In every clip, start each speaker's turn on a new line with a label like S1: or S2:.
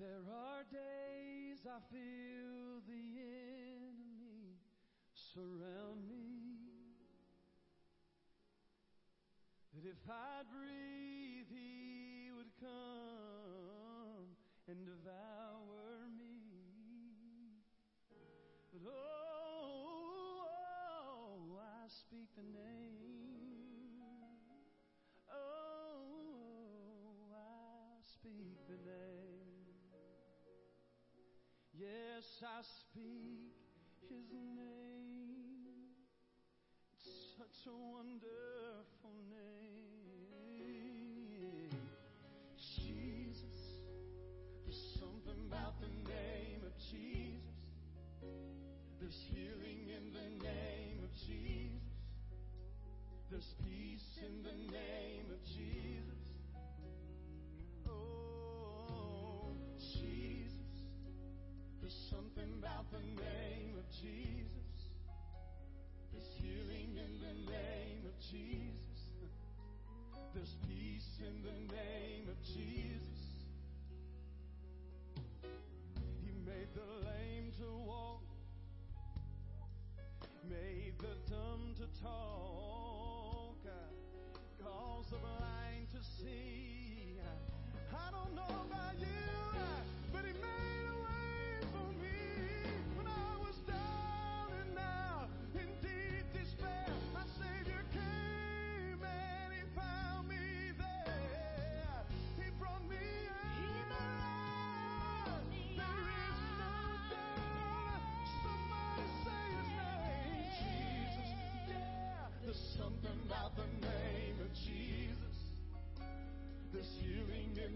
S1: There are days I feel the enemy surround me. That if I breathe, he would come and devour me. But oh, oh I speak the name. Oh, oh, oh I speak the name. Yes, I speak his name. It's such a wonderful name. Jesus. There's something about the name of Jesus. There's healing in the name of Jesus. There's peace in the name of Jesus. About the name of Jesus. There's healing in the name of Jesus. There's peace in the name of Jesus. He made the lame to walk, made the dumb to talk, caused the blind to see.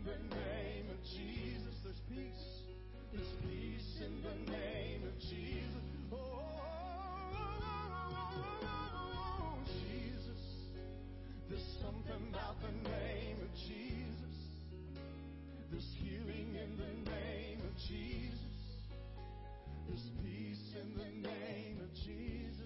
S1: The name of Jesus. There's peace. There's peace in the name of Jesus. Oh, Jesus. There's something about the name of Jesus. There's healing in the name of Jesus. There's peace in the name of Jesus.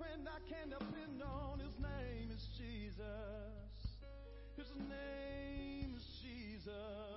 S1: Friend I can depend on. His name is Jesus. His name is Jesus.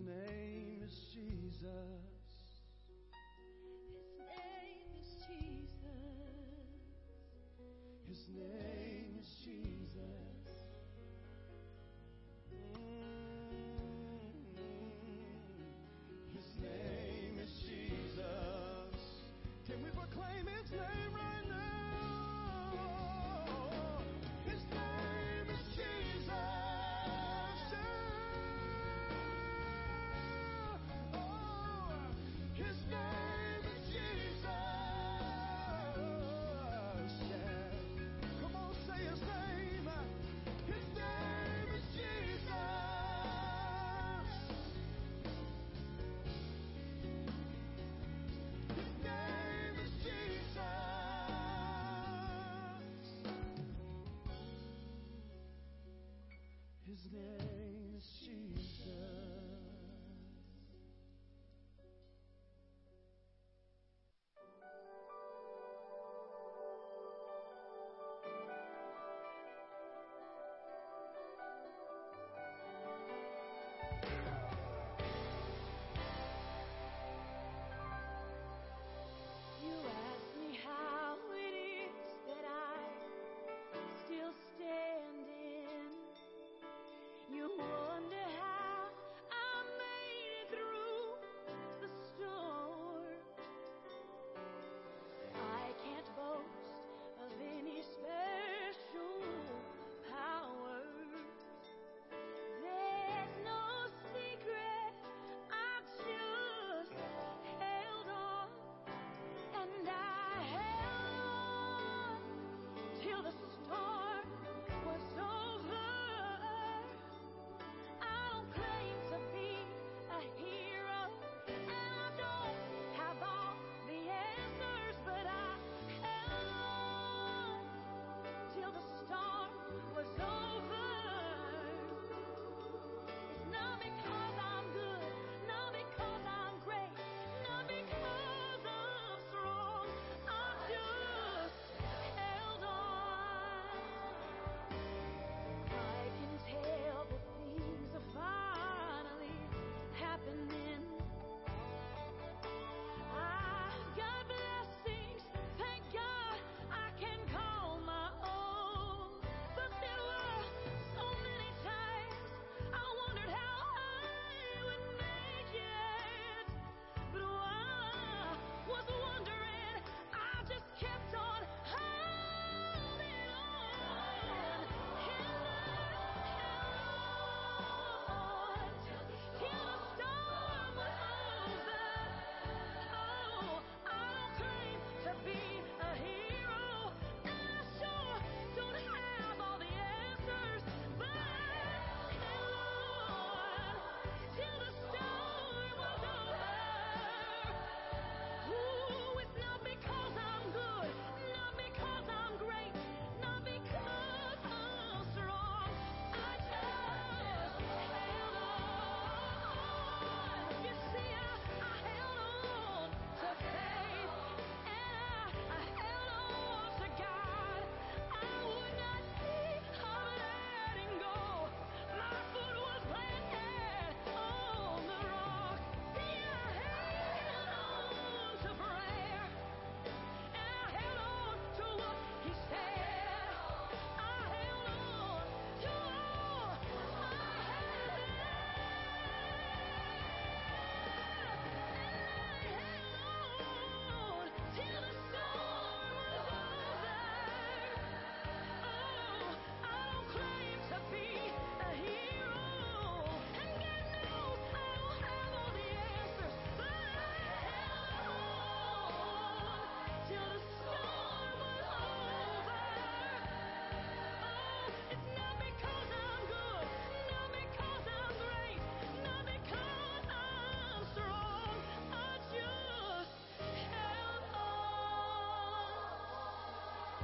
S1: Name is Jesus.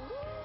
S2: Woo!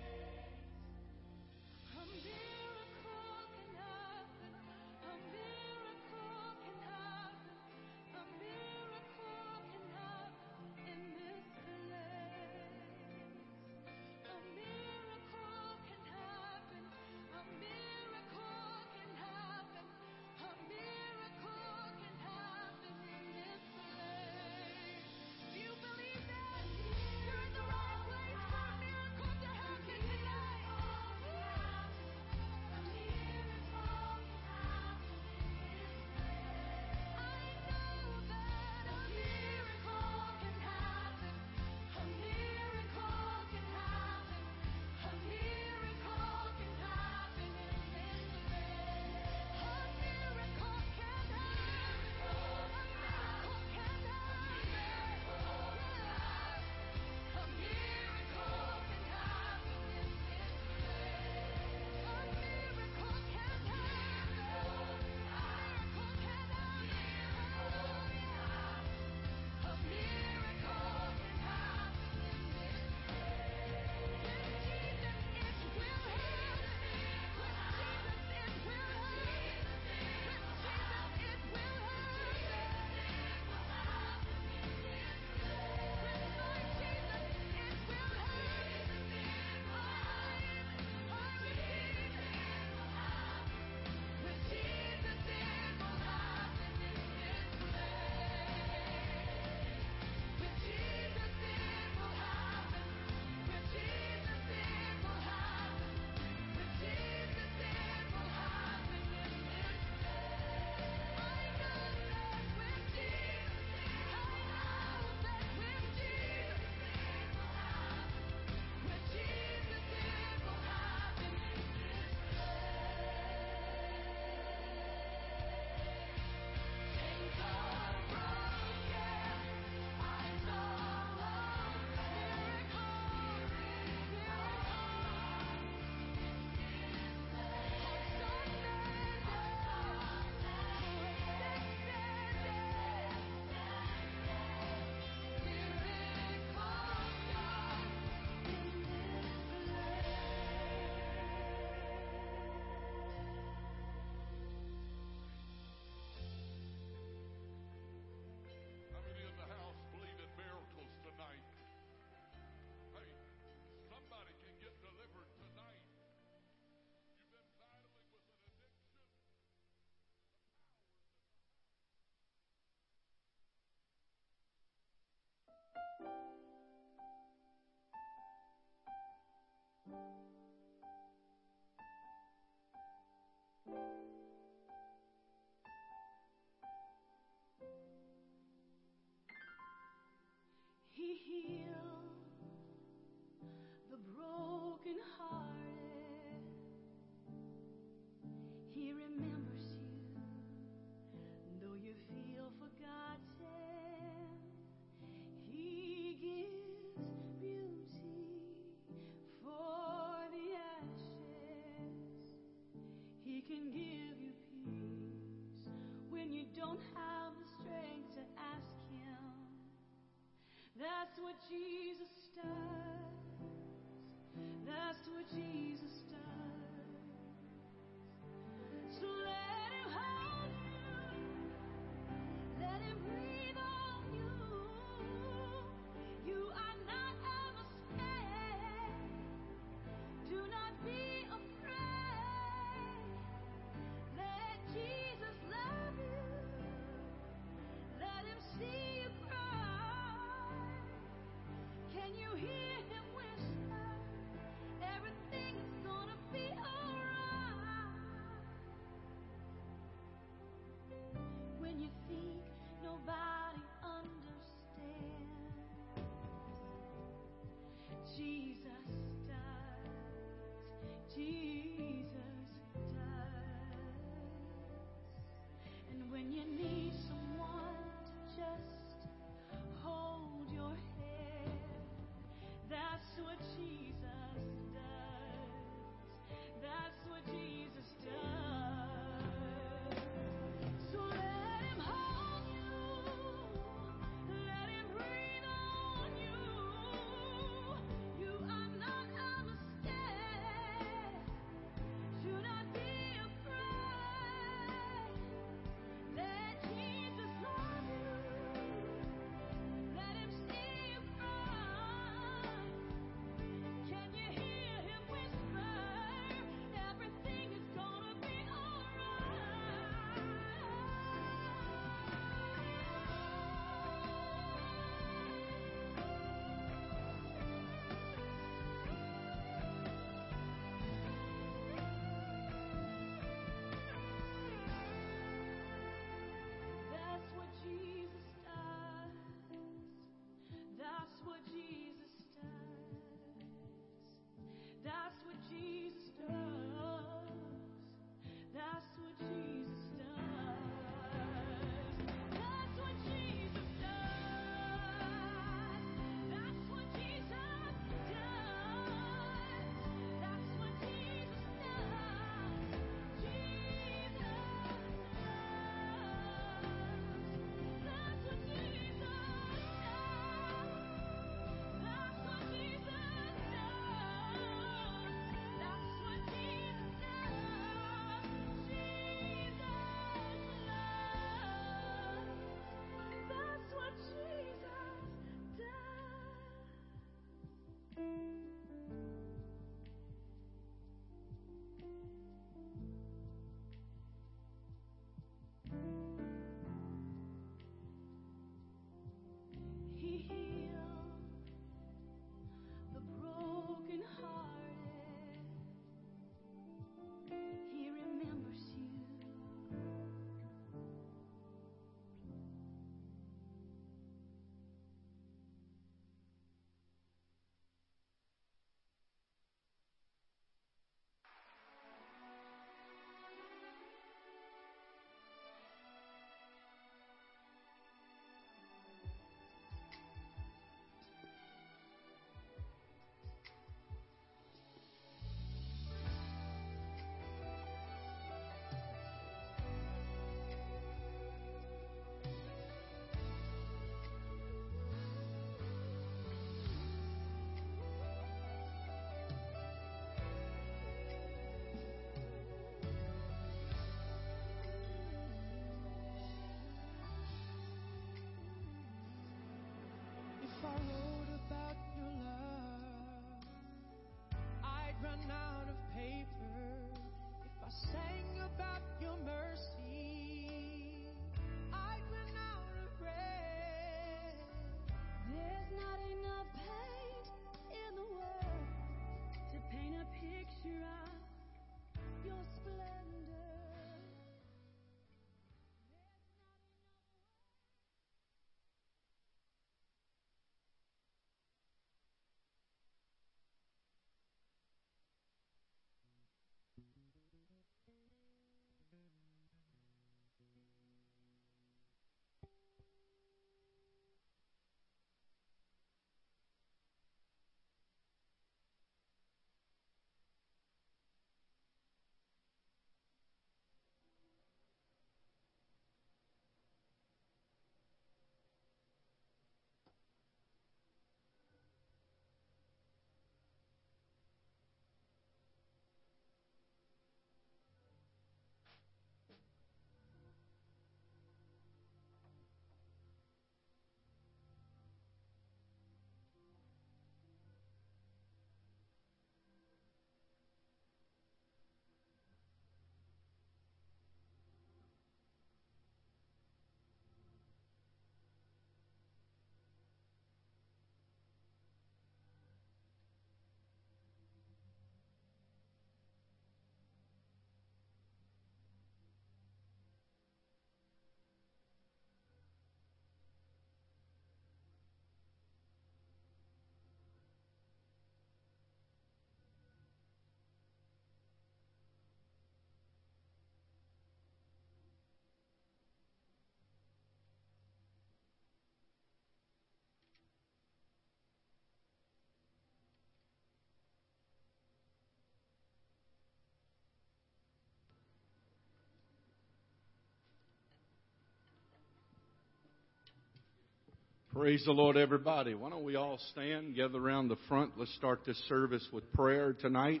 S3: Praise the Lord, everybody. Why don't we all stand, gather around the front? Let's start this service with prayer tonight,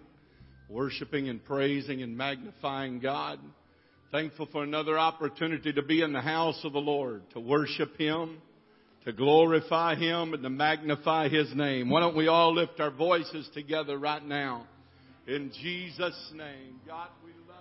S3: worshiping and praising and magnifying God. Thankful for another opportunity to be in the house of the Lord, to worship Him, to glorify Him, and to magnify His name. Why don't we all lift our voices together right now? In Jesus' name. God, we love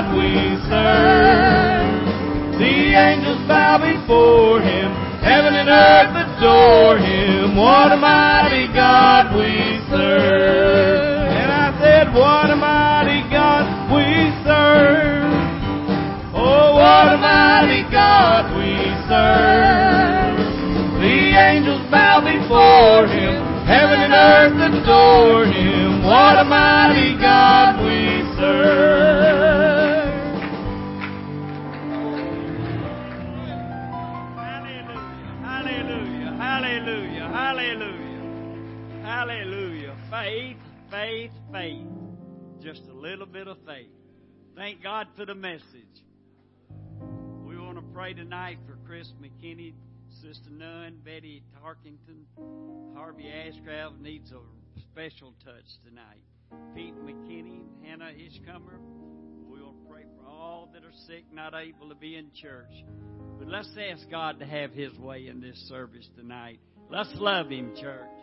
S4: God we serve. The angels bow before him, heaven and earth adore him. What a mighty God we serve. And I said, What a mighty God we serve. Oh, what a mighty God we serve. The angels bow before him, heaven and earth adore him. What a mighty God we serve.
S5: faith, faith. Just a little bit of faith. Thank God for the message. We want to pray tonight for Chris McKinney, Sister Nunn, Betty Tarkington, Harvey Ashcraft needs a special touch tonight. Pete McKinney, Hannah Ishcomer. We'll pray for all that are sick, not able to be in church. But let's ask God to have His way in this service tonight. Let's love Him, church.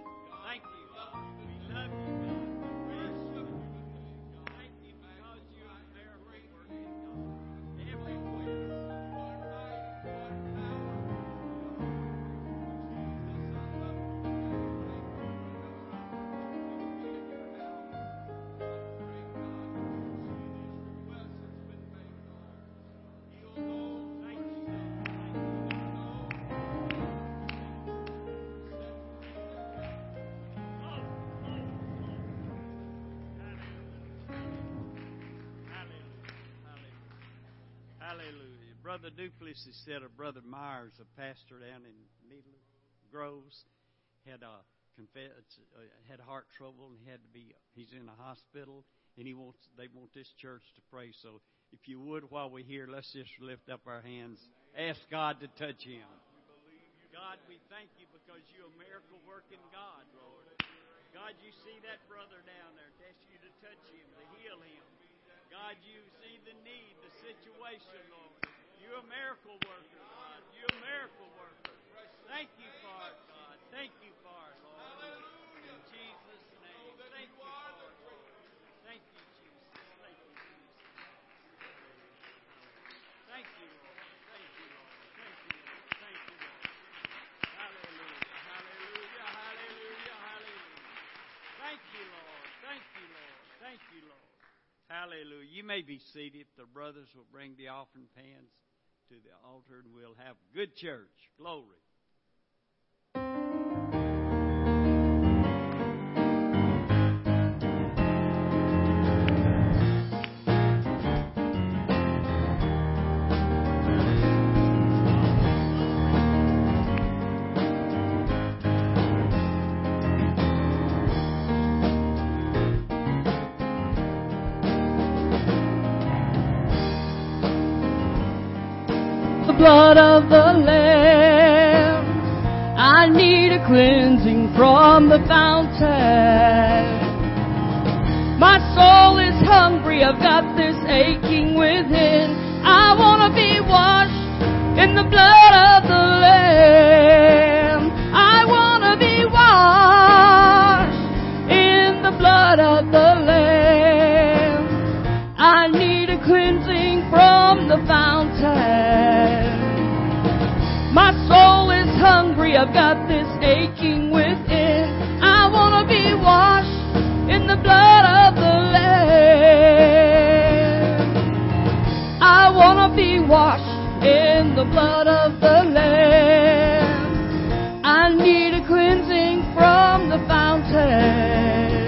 S5: Duplessis said of Brother Myers, a pastor down in Needle Groves, had a confess, uh, had heart trouble and had to be. He's in a hospital, and he wants. They want this church to pray. So, if you would, while we're here, let's just lift up our hands. Ask God to touch him. God, we thank you because you're a miracle working God, Lord. God, you see that brother down there. Ask you to touch him, to heal him. God, you see the need, the situation, Lord. You're a miracle worker, God. You're a miracle worker. Thank you for it, God. Thank you for it, Lord. In Jesus' name. Thank you for it, Lord. Thank you, Jesus. Thank you, Jesus. Thank you, Lord. Thank you, Lord. Thank you, Lord. Thank you, Lord. Hallelujah. Hallelujah. Hallelujah. Hallelujah. Thank you, Lord. Thank you, Lord. Thank you, Lord. Hallelujah. You may be seated. The brothers will bring the offering pans to the altar and we'll have good church. Glory.
S6: Blood of the Lamb. I need a cleansing from the fountain. My soul is hungry, I've got this aching within. I want to be washed in the blood of the Lamb. I've got this aching within. I want to be washed in the blood of the Lamb. I want to be washed in the blood of the Lamb. I need a cleansing from the fountain.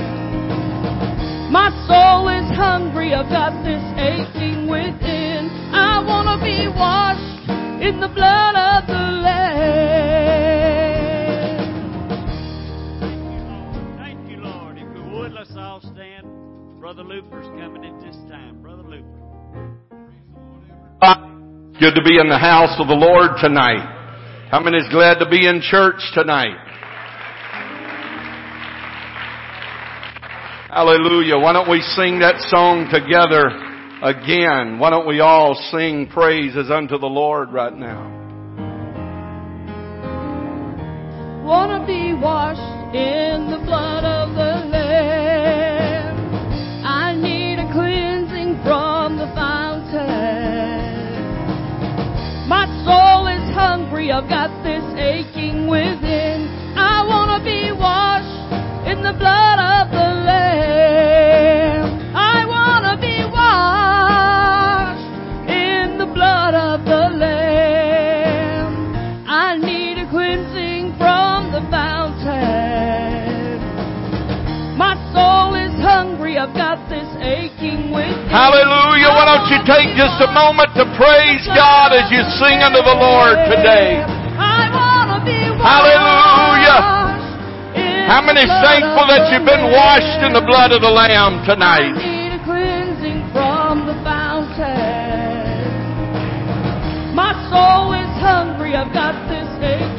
S6: My soul is hungry, I've got this aching within. I want to be washed in the blood
S3: Good to be in the house of the Lord tonight. How many is glad to be in church tonight? Hallelujah. Why don't we sing that song together again? Why don't we all sing praises unto the Lord right now?
S6: Want to be washed in the blood of the Lamb. Soul is hungry, I've got this aching within. I want to be washed in the blood of the Lamb. I want to be washed in the blood of the Lamb. I need a cleansing from the fountain. My soul is hungry, I've got.
S3: Hallelujah. Why don't you take just a moment to praise God as you sing unto the Lord today?
S6: I wanna be washed
S3: Hallelujah. How many thankful that you've been washed in the blood of the Lamb tonight?
S6: need a cleansing from the fountain. My soul is hungry, I've got this aching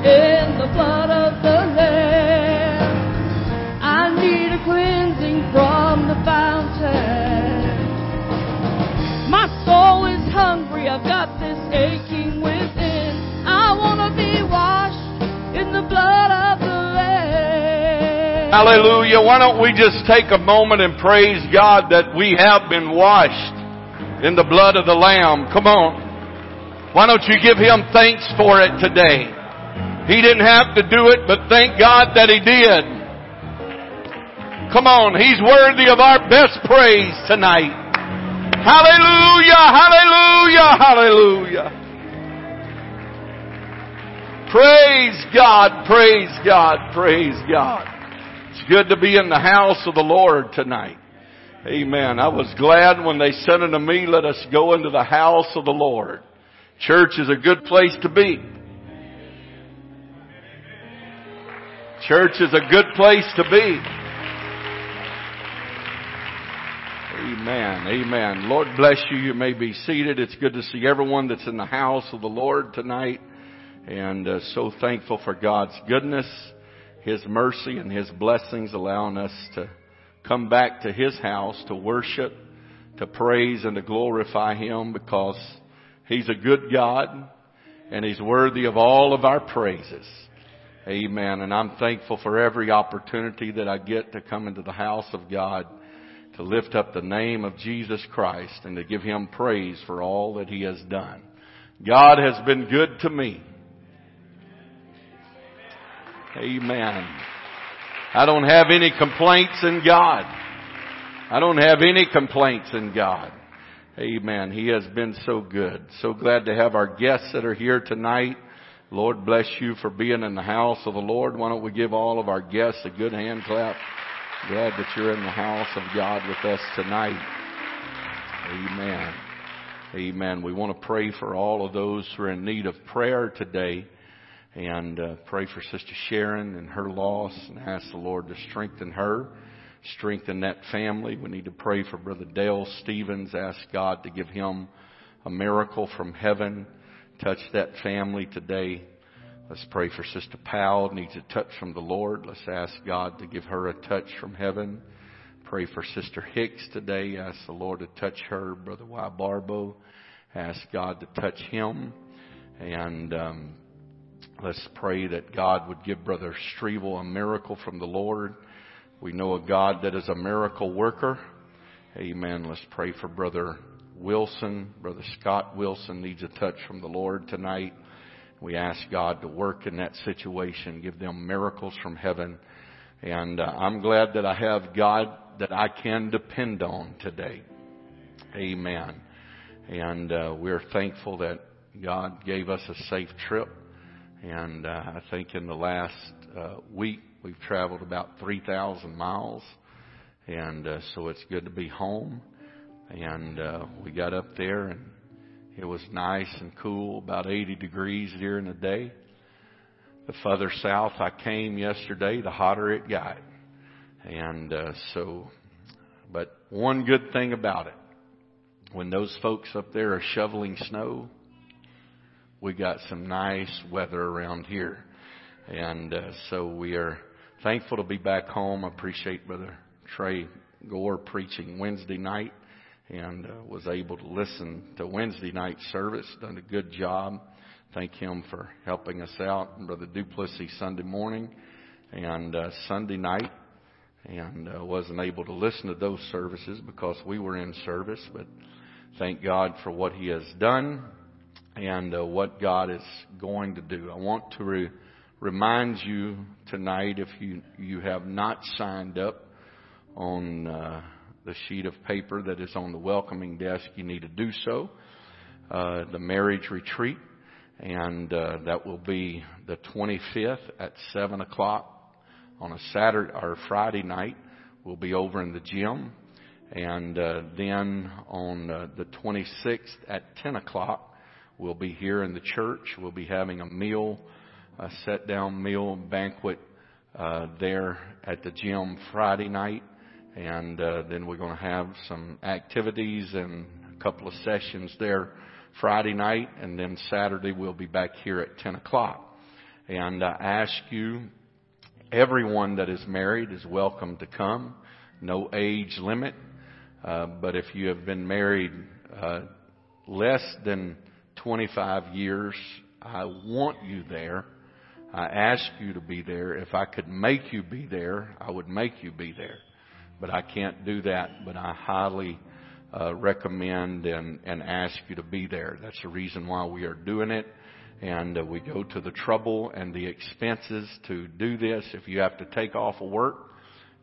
S6: in the blood of the Lamb. I need a cleansing from the fountain. My soul is hungry, I've got this aching within. I wanna be washed in the blood of the Lamb.
S3: Hallelujah. Why don't we just take a moment and praise God that we have been washed in the blood of the Lamb? Come on. Why don't you give Him thanks for it today? He didn't have to do it, but thank God that He did. Come on. He's worthy of our best praise tonight. Hallelujah. Hallelujah. Hallelujah. Praise God, praise God, praise God. It's good to be in the house of the Lord tonight. Amen. I was glad when they said unto me, let us go into the house of the Lord. Church is a good place to be. Church is a good place to be. Amen. Amen. Lord bless you. You may be seated. It's good to see everyone that's in the house of the Lord tonight. And uh, so thankful for God's goodness, His mercy, and His blessings allowing us to come back to His house to worship, to praise, and to glorify Him because He's a good God and He's worthy of all of our praises. Amen. And I'm thankful for every opportunity that I get to come into the house of God to lift up the name of Jesus Christ and to give Him praise for all that He has done. God has been good to me. Amen. I don't have any complaints in God. I don't have any complaints in God. Amen. He has been so good. So glad to have our guests that are here tonight. Lord bless you for being in the house of the Lord. Why don't we give all of our guests a good hand clap? Glad that you're in the house of God with us tonight. Amen. Amen. We want to pray for all of those who are in need of prayer today and uh, pray for Sister Sharon and her loss and ask the Lord to strengthen her, strengthen that family. We need to pray for Brother Dale Stevens, ask God to give him a miracle from heaven, touch that family today. Let's pray for Sister Powell, needs a touch from the Lord. Let's ask God to give her a touch from heaven. Pray for Sister Hicks today. Ask the Lord to touch her. Brother Y. Barbo, ask God to touch him. And um, let's pray that God would give Brother Strevel a miracle from the Lord. We know a God that is a miracle worker. Amen. Let's pray for Brother Wilson. Brother Scott Wilson needs a touch from the Lord tonight. We ask God to work in that situation, give them miracles from heaven. And uh, I'm glad that I have God that I can depend on today. Amen. And uh, we're thankful that God gave us a safe trip. And uh, I think in the last uh, week we've traveled about 3,000 miles. And uh, so it's good to be home. And uh, we got up there and it was nice and cool, about 80 degrees during the day. The further south I came yesterday, the hotter it got. And uh, so, but one good thing about it, when those folks up there are shoveling snow, we got some nice weather around here. And uh, so we are thankful to be back home. I appreciate Brother Trey Gore preaching Wednesday night and uh, was able to listen to Wednesday night service. Done a good job. Thank him for helping us out. And Brother Duplessis Sunday morning and uh, Sunday night, and uh, wasn't able to listen to those services because we were in service. But thank God for what He has done and uh, what God is going to do. I want to re- remind you tonight, if you you have not signed up on. Uh, the sheet of paper that is on the welcoming desk, you need to do so. Uh, the marriage retreat, and uh, that will be the 25th at 7 o'clock on a Saturday or Friday night. We'll be over in the gym, and uh, then on uh, the 26th at 10 o'clock, we'll be here in the church. We'll be having a meal, a set-down meal banquet uh, there at the gym Friday night and uh, then we're going to have some activities and a couple of sessions there Friday night, and then Saturday we'll be back here at 10 o'clock. And I ask you, everyone that is married is welcome to come. No age limit. Uh, but if you have been married uh, less than 25 years, I want you there. I ask you to be there. If I could make you be there, I would make you be there but I can't do that. But I highly uh, recommend and, and ask you to be there. That's the reason why we are doing it. And uh, we go to the trouble and the expenses to do this. If you have to take off of work,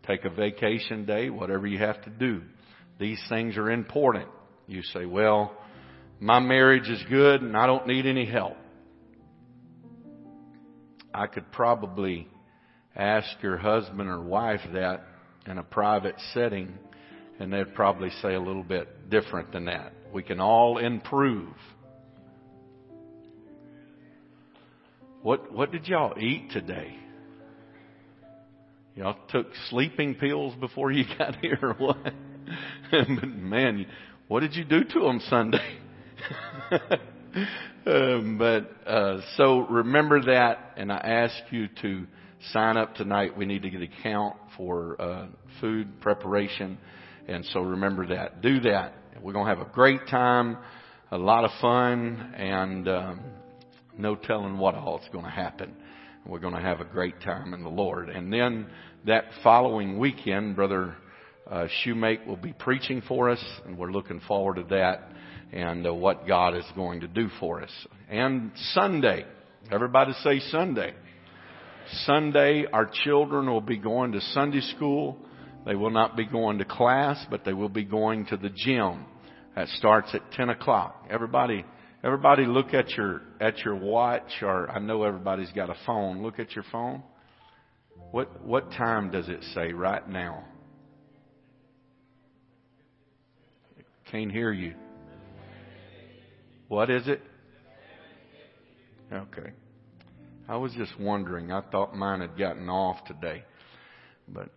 S3: take a vacation day, whatever you have to do. These things are important. You say, well, my marriage is good and I don't need any help. I could probably ask your husband or wife that in a private setting, and they'd probably say a little bit different than that. We can all improve. What what did y'all eat today? Y'all took sleeping pills before you got here or what? Man, what did you do to them Sunday? um, but uh, so remember that, and I ask you to sign up tonight. We need to get a count for uh, food preparation, and so remember that. Do that. We're going to have a great time, a lot of fun, and um, no telling what all is going to happen. We're going to have a great time in the Lord. And then that following weekend, Brother uh, Shoemake will be preaching for us, and we're looking forward to that and uh, what God is going to do for us. And Sunday, everybody say Sunday. Sunday, our children will be going to Sunday school. They will not be going to class, but they will be going to the gym. That starts at 10 o'clock. Everybody, everybody look at your, at your watch, or I know everybody's got a phone. Look at your phone. What, what time does it say right now? Can't hear you. What is it? Okay. I was just wondering. I thought mine had gotten off today. But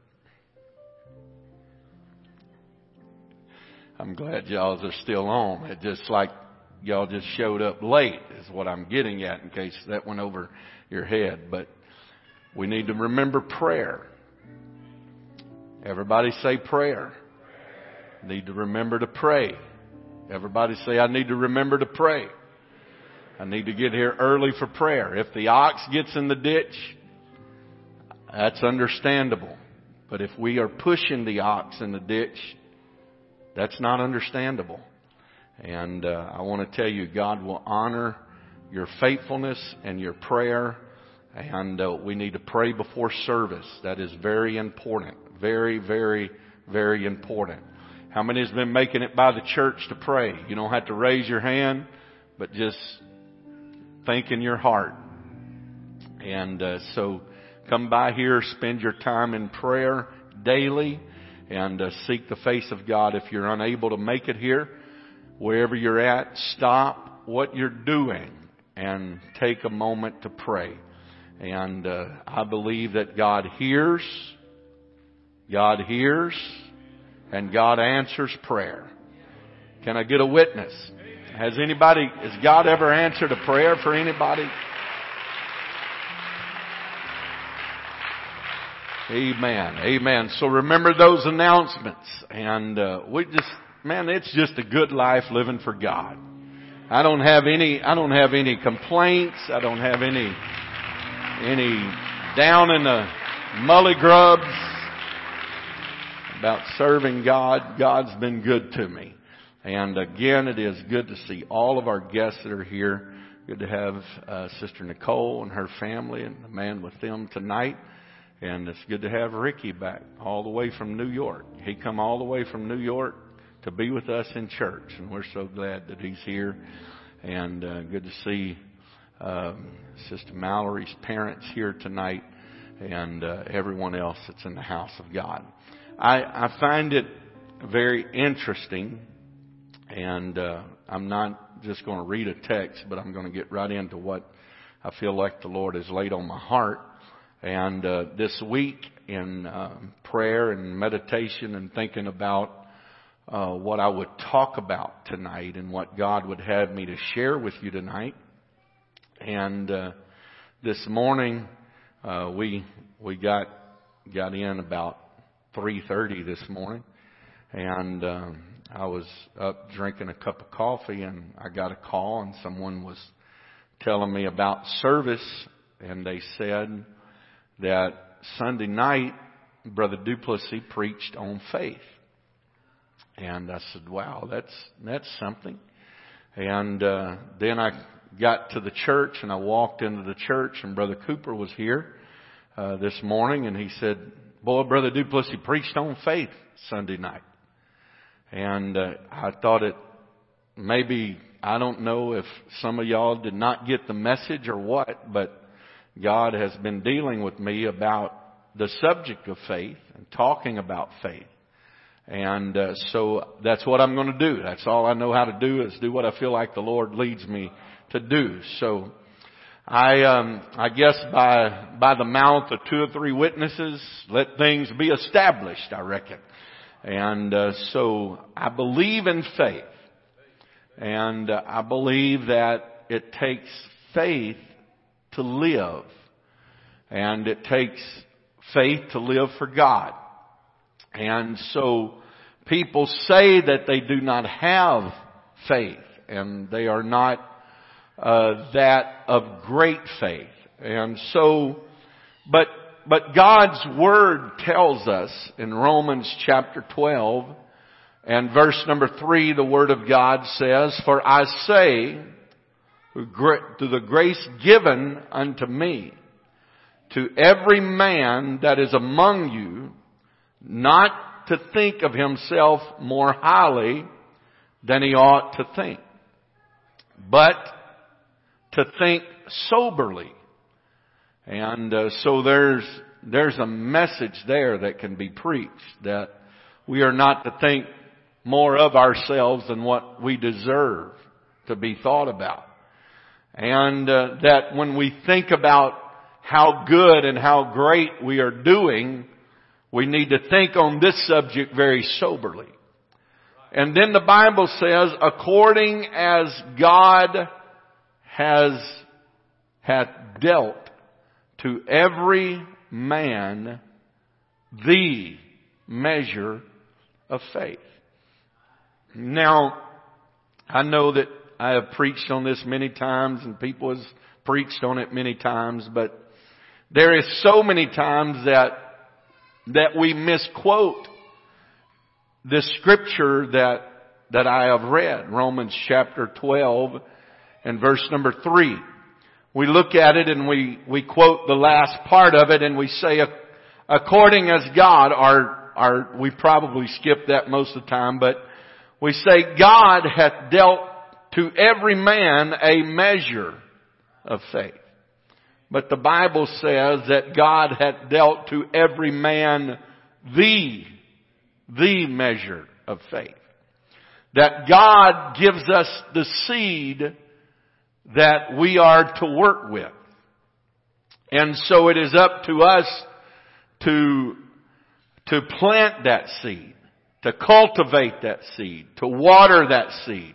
S3: I'm glad y'all are still on. It just like y'all just showed up late is what I'm getting at in case that went over your head. But we need to remember prayer. Everybody say prayer. Need to remember to pray. Everybody say, I need to remember to pray. I need to get here early for prayer. If the ox gets in the ditch, that's understandable. But if we are pushing the ox in the ditch, that's not understandable. And uh, I want to tell you, God will honor your faithfulness and your prayer and uh, we need to pray before service. That is very important. Very, very, very important. How many has been making it by the church to pray? You don't have to raise your hand, but just think in your heart. And uh, so come by here, spend your time in prayer daily, and uh, seek the face of God. If you're unable to make it here, wherever you're at, stop what you're doing and take a moment to pray. And uh, I believe that God hears, God hears, and God answers prayer. Can I get a witness? Has anybody, has God ever answered a prayer for anybody? Amen. Amen. So remember those announcements. And uh, we just, man, it's just a good life living for God. I don't have any, I don't have any complaints. I don't have any any down in the mully grubs about serving God. God's been good to me. And again, it is good to see all of our guests that are here. Good to have uh, Sister Nicole and her family and the man with them tonight. And it's good to have Ricky back all the way from New York. He come all the way from New York to be with us in church, and we're so glad that he's here. And uh, good to see um, Sister Mallory's parents here tonight, and uh, everyone else that's in the house of God. I, I find it very interesting, and uh, I'm not just going to read a text, but I'm going to get right into what I feel like the Lord has laid on my heart. And uh, this week, in uh, prayer and meditation and thinking about uh, what I would talk about tonight and what God would have me to share with you tonight, and uh, this morning uh, we we got got in about 3:30 this morning, and um, I was up drinking a cup of coffee, and I got a call, and someone was telling me about service, and they said that Sunday night Brother Duplessis preached on faith. And I said, "Wow, that's that's something." And uh, then I got to the church and I walked into the church and Brother Cooper was here uh, this morning and he said, "Boy, Brother Duplessis preached on faith Sunday night." And uh, I thought it maybe I don't know if some of y'all did not get the message or what, but God has been dealing with me about the subject of faith and talking about faith. And uh, so that's what I'm going to do. That's all I know how to do is do what I feel like the Lord leads me to do. So I um, I guess by by the mouth of two or three witnesses, let things be established. I reckon. And uh, so I believe in faith, and uh, I believe that it takes faith to live, and it takes faith to live for God. And so people say that they do not have faith and they are not uh, that of great faith. And so, but but God's word tells us in Romans chapter 12 and verse number 3 the word of God says, "For I say to the grace given unto me to every man that is among you not to think of himself more highly than he ought to think, but to think soberly. And uh, so there's there's a message there that can be preached that we are not to think more of ourselves than what we deserve to be thought about. And uh, that when we think about how good and how great we are doing, we need to think on this subject very soberly. And then the Bible says, according as God has, hath dealt to every man the measure of faith. Now, I know that I have preached on this many times and people has preached on it many times, but there is so many times that that we misquote the scripture that, that I have read, Romans chapter 12 and verse number 3. We look at it and we, we quote the last part of it and we say, according as God, our, our, we probably skip that most of the time, but we say, God hath dealt to every man a measure of faith. But the Bible says that God hath dealt to every man the, the measure of faith. That God gives us the seed that we are to work with. And so it is up to us to, to plant that seed, to cultivate that seed, to water that seed,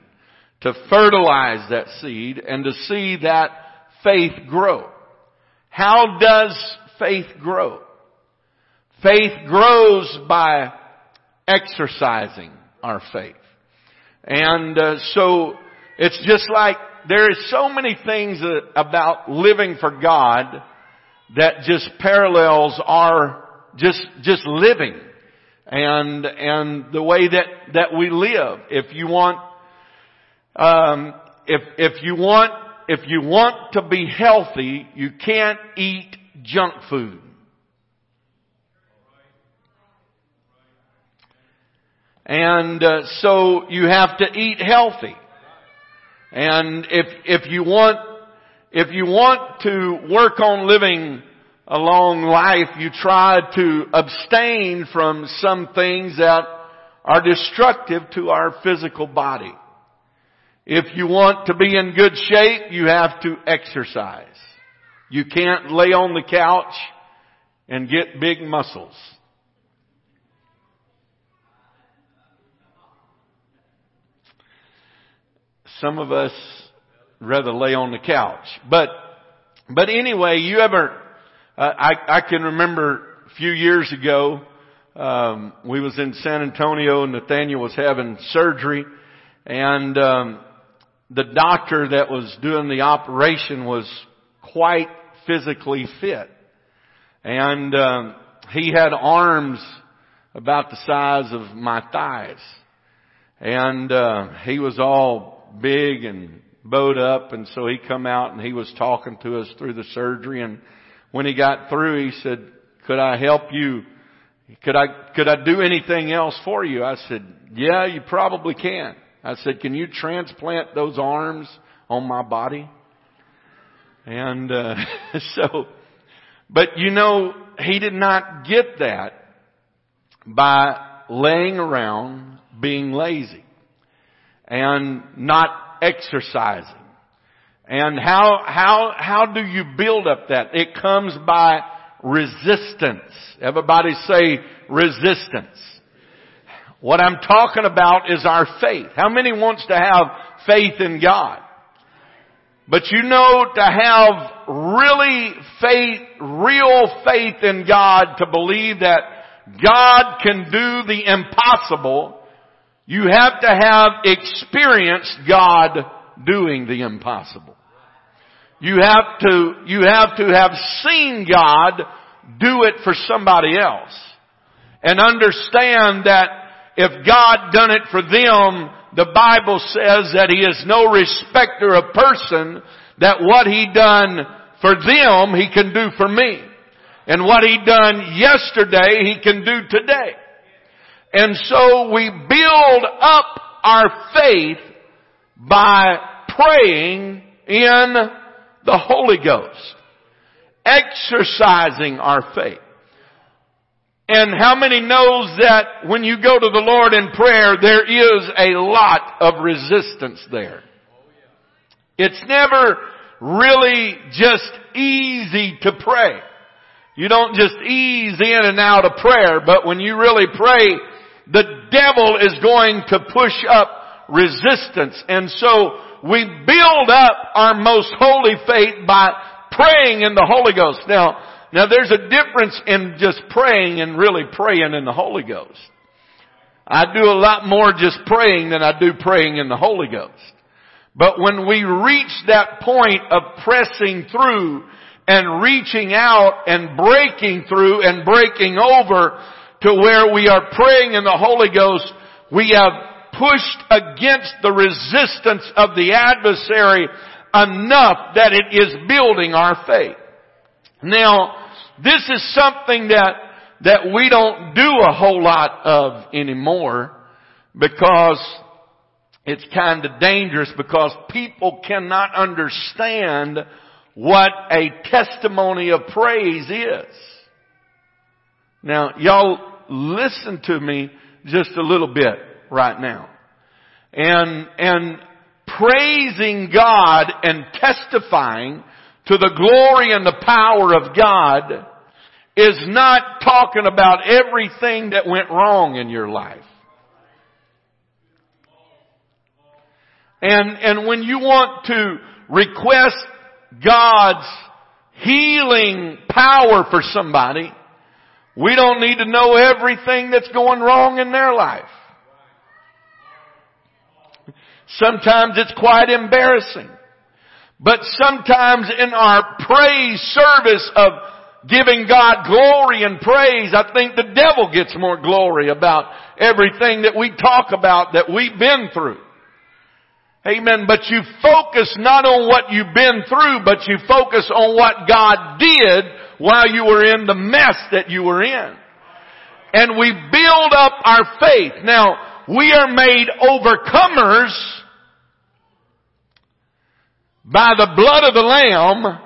S3: to fertilize that seed, and to see that faith grow. How does faith grow? Faith grows by exercising our faith. And uh, so it's just like there is so many things about living for God that just parallels our just just living and and the way that that we live. If you want um, if if you want if you want to be healthy, you can't eat junk food. And uh, so you have to eat healthy. And if if you want if you want to work on living a long life, you try to abstain from some things that are destructive to our physical body. If you want to be in good shape, you have to exercise. You can't lay on the couch and get big muscles. Some of us rather lay on the couch. But, but anyway, you ever, uh, I, I can remember a few years ago, um, we was in San Antonio and Nathaniel was having surgery and, um, the doctor that was doing the operation was quite physically fit. And um, he had arms about the size of my thighs. And uh, he was all big and bowed up and so he come out and he was talking to us through the surgery and when he got through he said, could I help you? Could I, could I do anything else for you? I said, yeah, you probably can. I said, can you transplant those arms on my body? And uh, so, but you know, he did not get that by laying around being lazy and not exercising. And how, how, how do you build up that? It comes by resistance. Everybody say resistance. What I'm talking about is our faith. How many wants to have faith in God? But you know, to have really faith, real faith in God, to believe that God can do the impossible, you have to have experienced God doing the impossible. You have to, you have to have seen God do it for somebody else. And understand that if God done it for them, the Bible says that He is no respecter of person, that what He done for them, He can do for me. And what He done yesterday, He can do today. And so we build up our faith by praying in the Holy Ghost. Exercising our faith. And how many knows that when you go to the Lord in prayer, there is a lot of resistance there. It's never really just easy to pray. You don't just ease in and out of prayer, but when you really pray, the devil is going to push up resistance. And so we build up our most holy faith by praying in the Holy Ghost. Now, now there's a difference in just praying and really praying in the Holy Ghost. I do a lot more just praying than I do praying in the Holy Ghost. But when we reach that point of pressing through and reaching out and breaking through and breaking over to where we are praying in the Holy Ghost, we have pushed against the resistance of the adversary enough that it is building our faith. Now, this is something that, that we don't do a whole lot of anymore because it's kind of dangerous because people cannot understand what a testimony of praise is. Now, y'all listen to me just a little bit right now. And, and praising God and testifying to the glory and the power of God is not talking about everything that went wrong in your life. And, and when you want to request God's healing power for somebody, we don't need to know everything that's going wrong in their life. Sometimes it's quite embarrassing. But sometimes in our praise service of giving God glory and praise, I think the devil gets more glory about everything that we talk about that we've been through. Amen. But you focus not on what you've been through, but you focus on what God did while you were in the mess that you were in. And we build up our faith. Now, we are made overcomers by the blood of the Lamb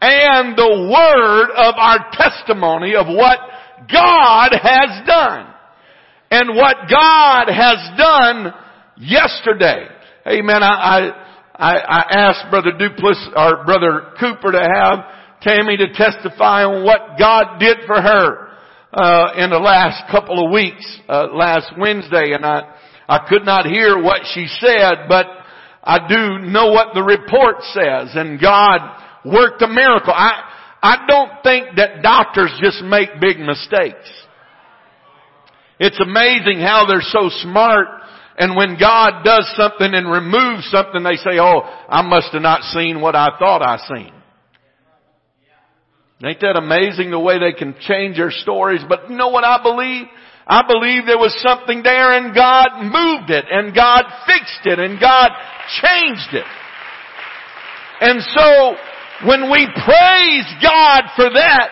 S3: and the word of our testimony of what God has done. And what God has done yesterday. Amen. I, I, I asked Brother Duplis or Brother Cooper to have Tammy to testify on what God did for her uh, in the last couple of weeks, uh, last Wednesday, and I I could not hear what she said, but I do know what the report says, and God worked a miracle. I I don't think that doctors just make big mistakes. It's amazing how they're so smart and when God does something and removes something, they say, oh, I must have not seen what I thought I seen. Ain't that amazing the way they can change their stories? But you know what I believe? I believe there was something there and God moved it and God fixed it and God changed it. And so when we praise God for that,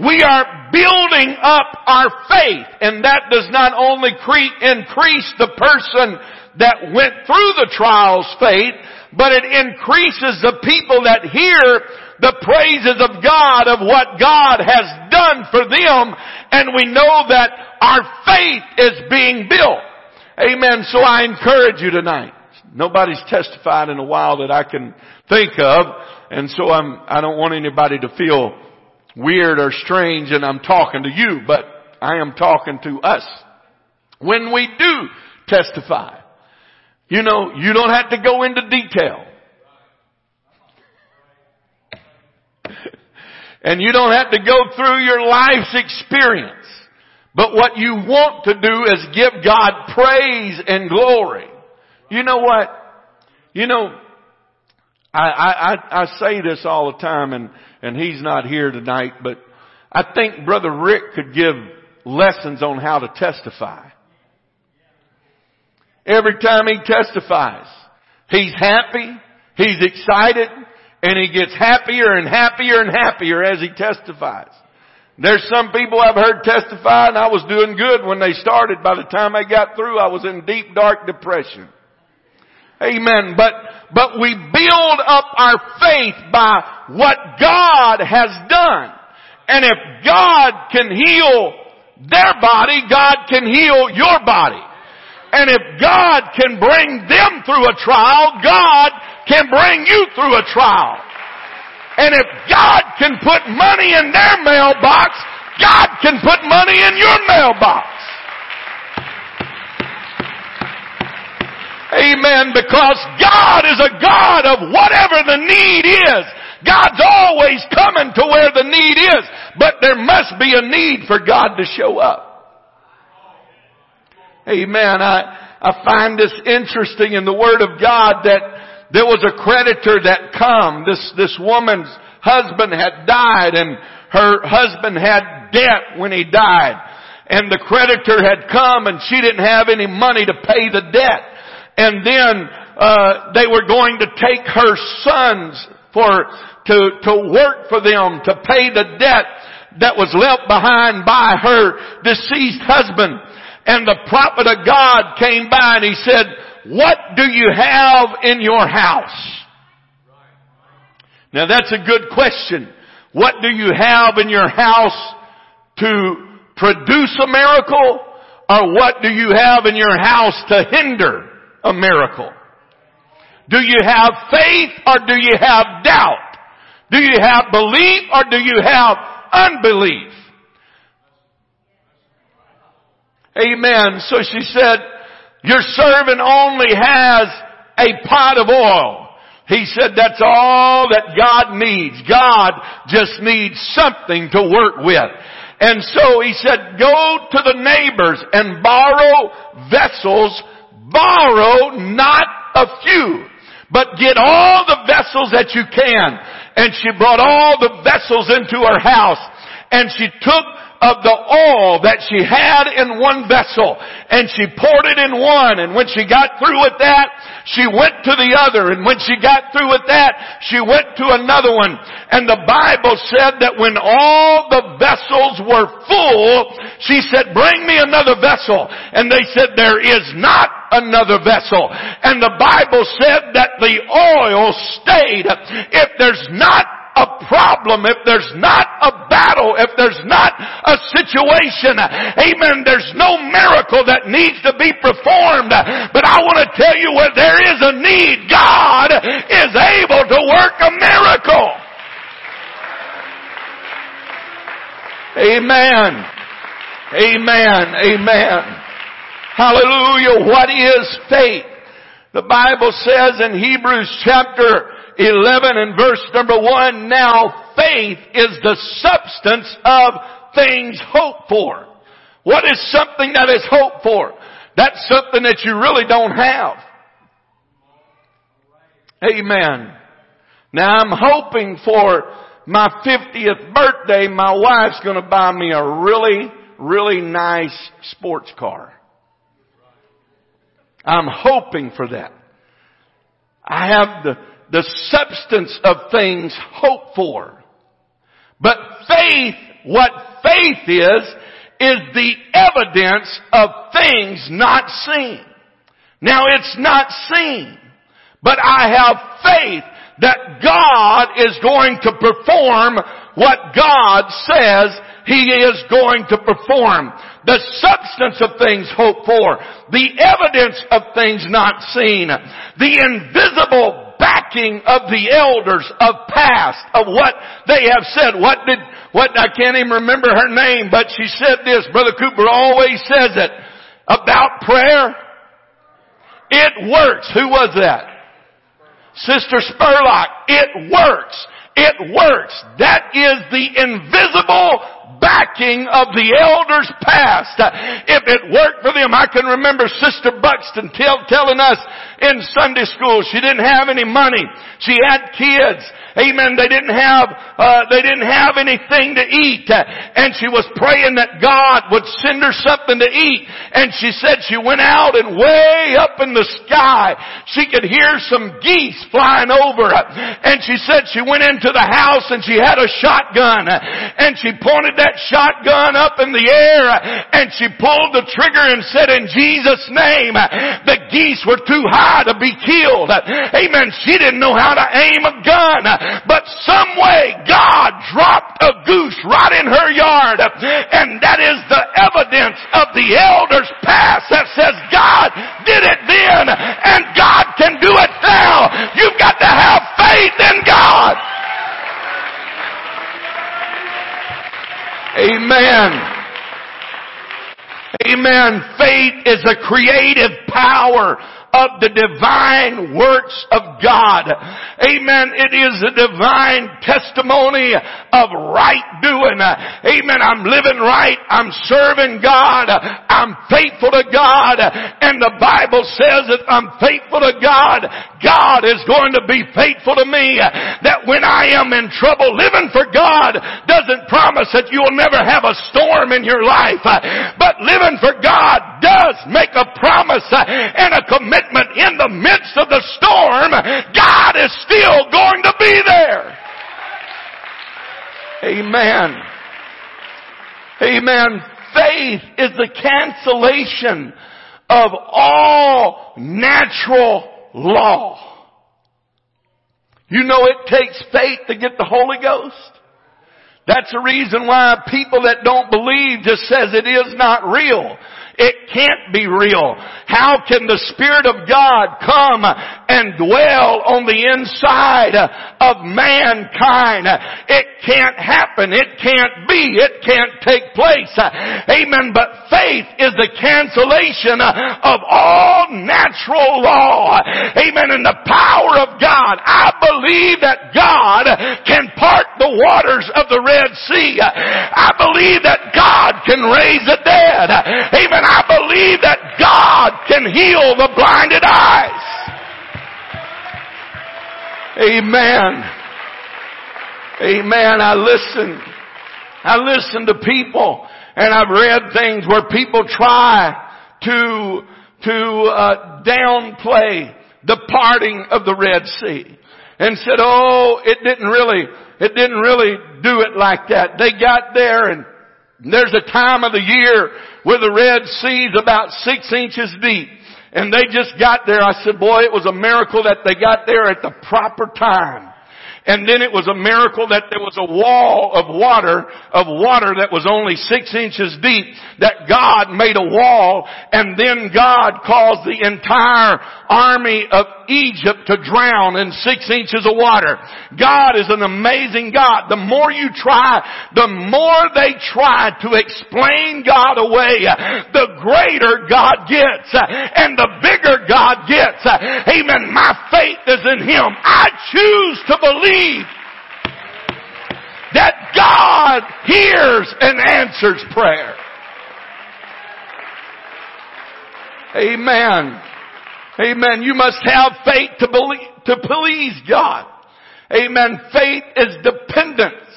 S3: we are building up our faith and that does not only cre- increase the person that went through the trials faith, but it increases the people that hear the praises of God of what God has done for them and we know that our faith is being built. Amen. So I encourage you tonight. Nobody's testified in a while that I can think of. And so I'm, I don't want anybody to feel weird or strange and I'm talking to you, but I am talking to us. When we do testify, you know, you don't have to go into detail. And you don't have to go through your life's experience. But what you want to do is give God praise and glory. You know what? You know, I, I, I say this all the time and, and he's not here tonight, but I think Brother Rick could give lessons on how to testify. Every time he testifies, he's happy, he's excited, and he gets happier and happier and happier as he testifies. There's some people I've heard testify and I was doing good when they started. By the time I got through, I was in deep dark depression. Amen. But, but we build up our faith by what God has done. And if God can heal their body, God can heal your body. And if God can bring them through a trial, God can bring you through a trial. And if God can put money in their mailbox, God can put money in your mailbox. Amen. Because God is a God of whatever the need is. God's always coming to where the need is. But there must be a need for God to show up. Amen. I, I find this interesting in the Word of God that there was a creditor that come. This, this woman's husband had died and her husband had debt when he died. And the creditor had come and she didn't have any money to pay the debt. And then, uh, they were going to take her sons for, to, to work for them to pay the debt that was left behind by her deceased husband. And the prophet of God came by and he said, what do you have in your house? Now that's a good question. What do you have in your house to produce a miracle? Or what do you have in your house to hinder a miracle? Do you have faith or do you have doubt? Do you have belief or do you have unbelief? Amen. So she said, your servant only has a pot of oil. He said that's all that God needs. God just needs something to work with. And so he said, go to the neighbors and borrow vessels, borrow not a few, but get all the vessels that you can. And she brought all the vessels into her house and she took of the oil that she had in one vessel. And she poured it in one. And when she got through with that, she went to the other. And when she got through with that, she went to another one. And the Bible said that when all the vessels were full, she said, bring me another vessel. And they said, there is not another vessel. And the Bible said that the oil stayed. If there's not a problem, if there's not a battle, if there's not a situation, amen, there's no miracle that needs to be performed. But I want to tell you where there is a need, God is able to work a miracle. Amen. Amen. Amen. Hallelujah. What is faith? The Bible says in Hebrews chapter 11 and verse number 1, now faith is the substance of things hoped for. What is something that is hoped for? That's something that you really don't have. Amen. Now I'm hoping for my 50th birthday, my wife's gonna buy me a really, really nice sports car. I'm hoping for that. I have the the substance of things hoped for. But faith, what faith is, is the evidence of things not seen. Now it's not seen, but I have faith that God is going to perform what God says He is going to perform. The substance of things hoped for. The evidence of things not seen. The invisible backing of the elders of past, of what they have said. What did, what, I can't even remember her name, but she said this, Brother Cooper always says it, about prayer. It works. Who was that? Sister Spurlock. It works. It works. That is the invisible backing of the elders past. If it worked for them, I can remember Sister Buxton tell, telling us in Sunday school she didn't have any money. She had kids. Amen. They didn't have, uh, they didn't have anything to eat. And she was praying that God would send her something to eat. And she said she went out and way up in the sky, she could hear some geese flying over. And she said she went into the house and she had a shotgun. And she pointed that shotgun up in the air and she pulled the trigger and said in Jesus name, the geese were too high to be killed. Amen. She didn't know how to aim a gun. But some way God dropped a goose right in her yard. And that is the evidence of the elders past that says God did it then and God can do it now. You've got to have faith in God. Amen. Amen. Faith is a creative power of the divine works of God. Amen. It is a divine testimony of right doing. Amen. I'm living right. I'm serving God. I'm faithful to God. And the Bible says that I'm faithful to God. God is going to be faithful to me. That when I am in trouble, living for God doesn't promise that you'll never have a storm in your life. But living for God does make a promise and a commitment commitment in the midst of the storm, God is still going to be there. Amen. Amen. Faith is the cancellation of all natural law. You know it takes faith to get the Holy Ghost. That's the reason why people that don't believe just says it is not real. It can't be real. How can the Spirit of God come and dwell on the inside of mankind? It can't happen. It can't be. It can't take place. Amen. But faith is the cancellation of all natural law. Amen. And the power of God. I believe that God can part the waters of the Red Sea. I believe that God can raise the dead. Amen. And I believe that God can heal the blinded eyes. Amen. Amen. I listen. I listen to people and I've read things where people try to, to, uh, downplay the parting of the Red Sea and said, oh, it didn't really, it didn't really do it like that. They got there and there's a time of the year where the Red Sea's about six inches deep. And they just got there. I said, boy, it was a miracle that they got there at the proper time. And then it was a miracle that there was a wall of water, of water that was only six inches deep, that God made a wall, and then God caused the entire army of Egypt to drown in six inches of water. God is an amazing God. The more you try, the more they try to explain God away, the greater God gets, and the bigger God gets. Amen. My faith is in Him. I choose to believe that God hears and answers prayer. Amen. Amen. You must have faith to believe, to please God. Amen. Faith is dependence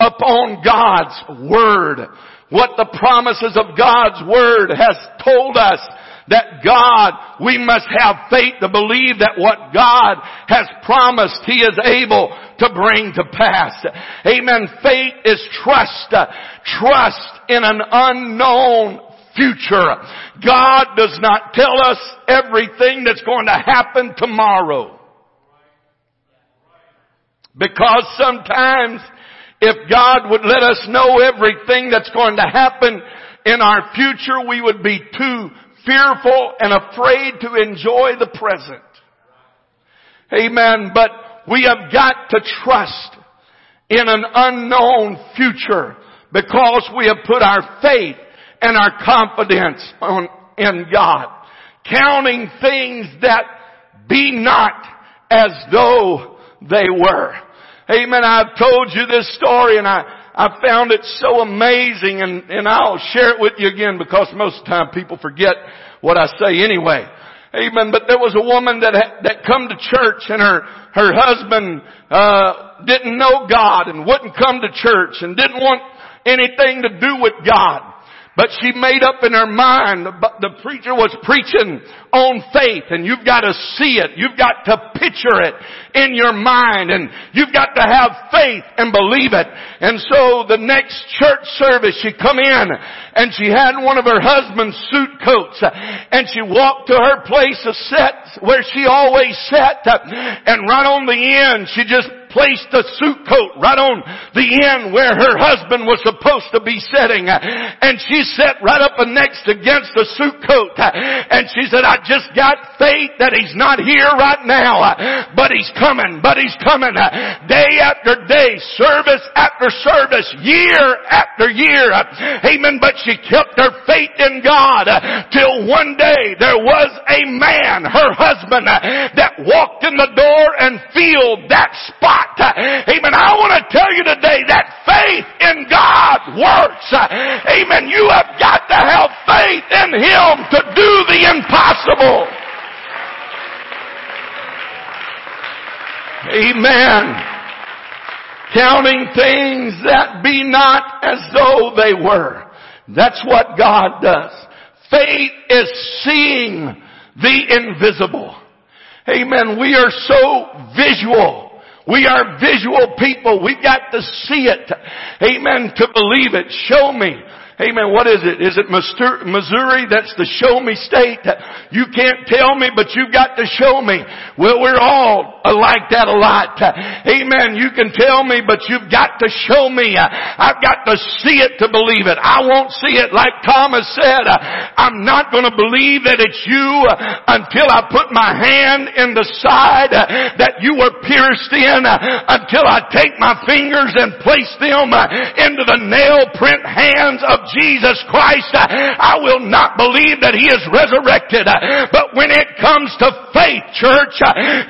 S3: upon God's Word. What the promises of God's Word has told us that God, we must have faith to believe that what God has promised He is able to bring to pass. Amen. Faith is trust. Trust in an unknown future. God does not tell us everything that's going to happen tomorrow. Because sometimes if God would let us know everything that's going to happen in our future, we would be too fearful and afraid to enjoy the present. Amen. But we have got to trust in an unknown future because we have put our faith and our confidence on, in God. Counting things that be not as though they were. Amen. I've told you this story and I, I found it so amazing and, and I'll share it with you again because most of the time people forget what I say anyway. Amen. But there was a woman that that come to church and her her husband uh didn't know God and wouldn't come to church and didn't want anything to do with God. But she made up in her mind, the preacher was preaching on faith and you've got to see it. You've got to picture it in your mind and you've got to have faith and believe it. And so the next church service she come in and she had one of her husband's suit coats and she walked to her place of set where she always sat and right on the end she just placed the suit coat right on the end where her husband was supposed to be sitting. And she sat right up next against the suit coat. And she said, I just got faith that he's not here right now, but he's coming, but he's coming. Uh, day after day, service after service, year after year. Uh, amen. But she kept her faith in God uh, till one day there was a man, her husband, that walked in the door and filled that spot. Amen. I want to tell you today that faith in God works. Amen. You have got to have faith in Him to do the impossible. Amen. Counting things that be not as though they were. That's what God does. Faith is seeing the invisible. Amen. We are so visual. We are visual people. We've got to see it. Amen. To believe it. Show me. Amen. What is it? Is it Missouri? That's the show me state. You can't tell me, but you've got to show me. Well, we're all like that a lot. Amen. You can tell me, but you've got to show me. I've got to see it to believe it. I won't see it like Thomas said. I'm not going to believe that it's you until I put my hand in the side that you were pierced in, until I take my fingers and place them Uh, into the nail print hands of Jesus Christ, uh, I will not believe that He is resurrected. Uh, but when it comes to faith, church,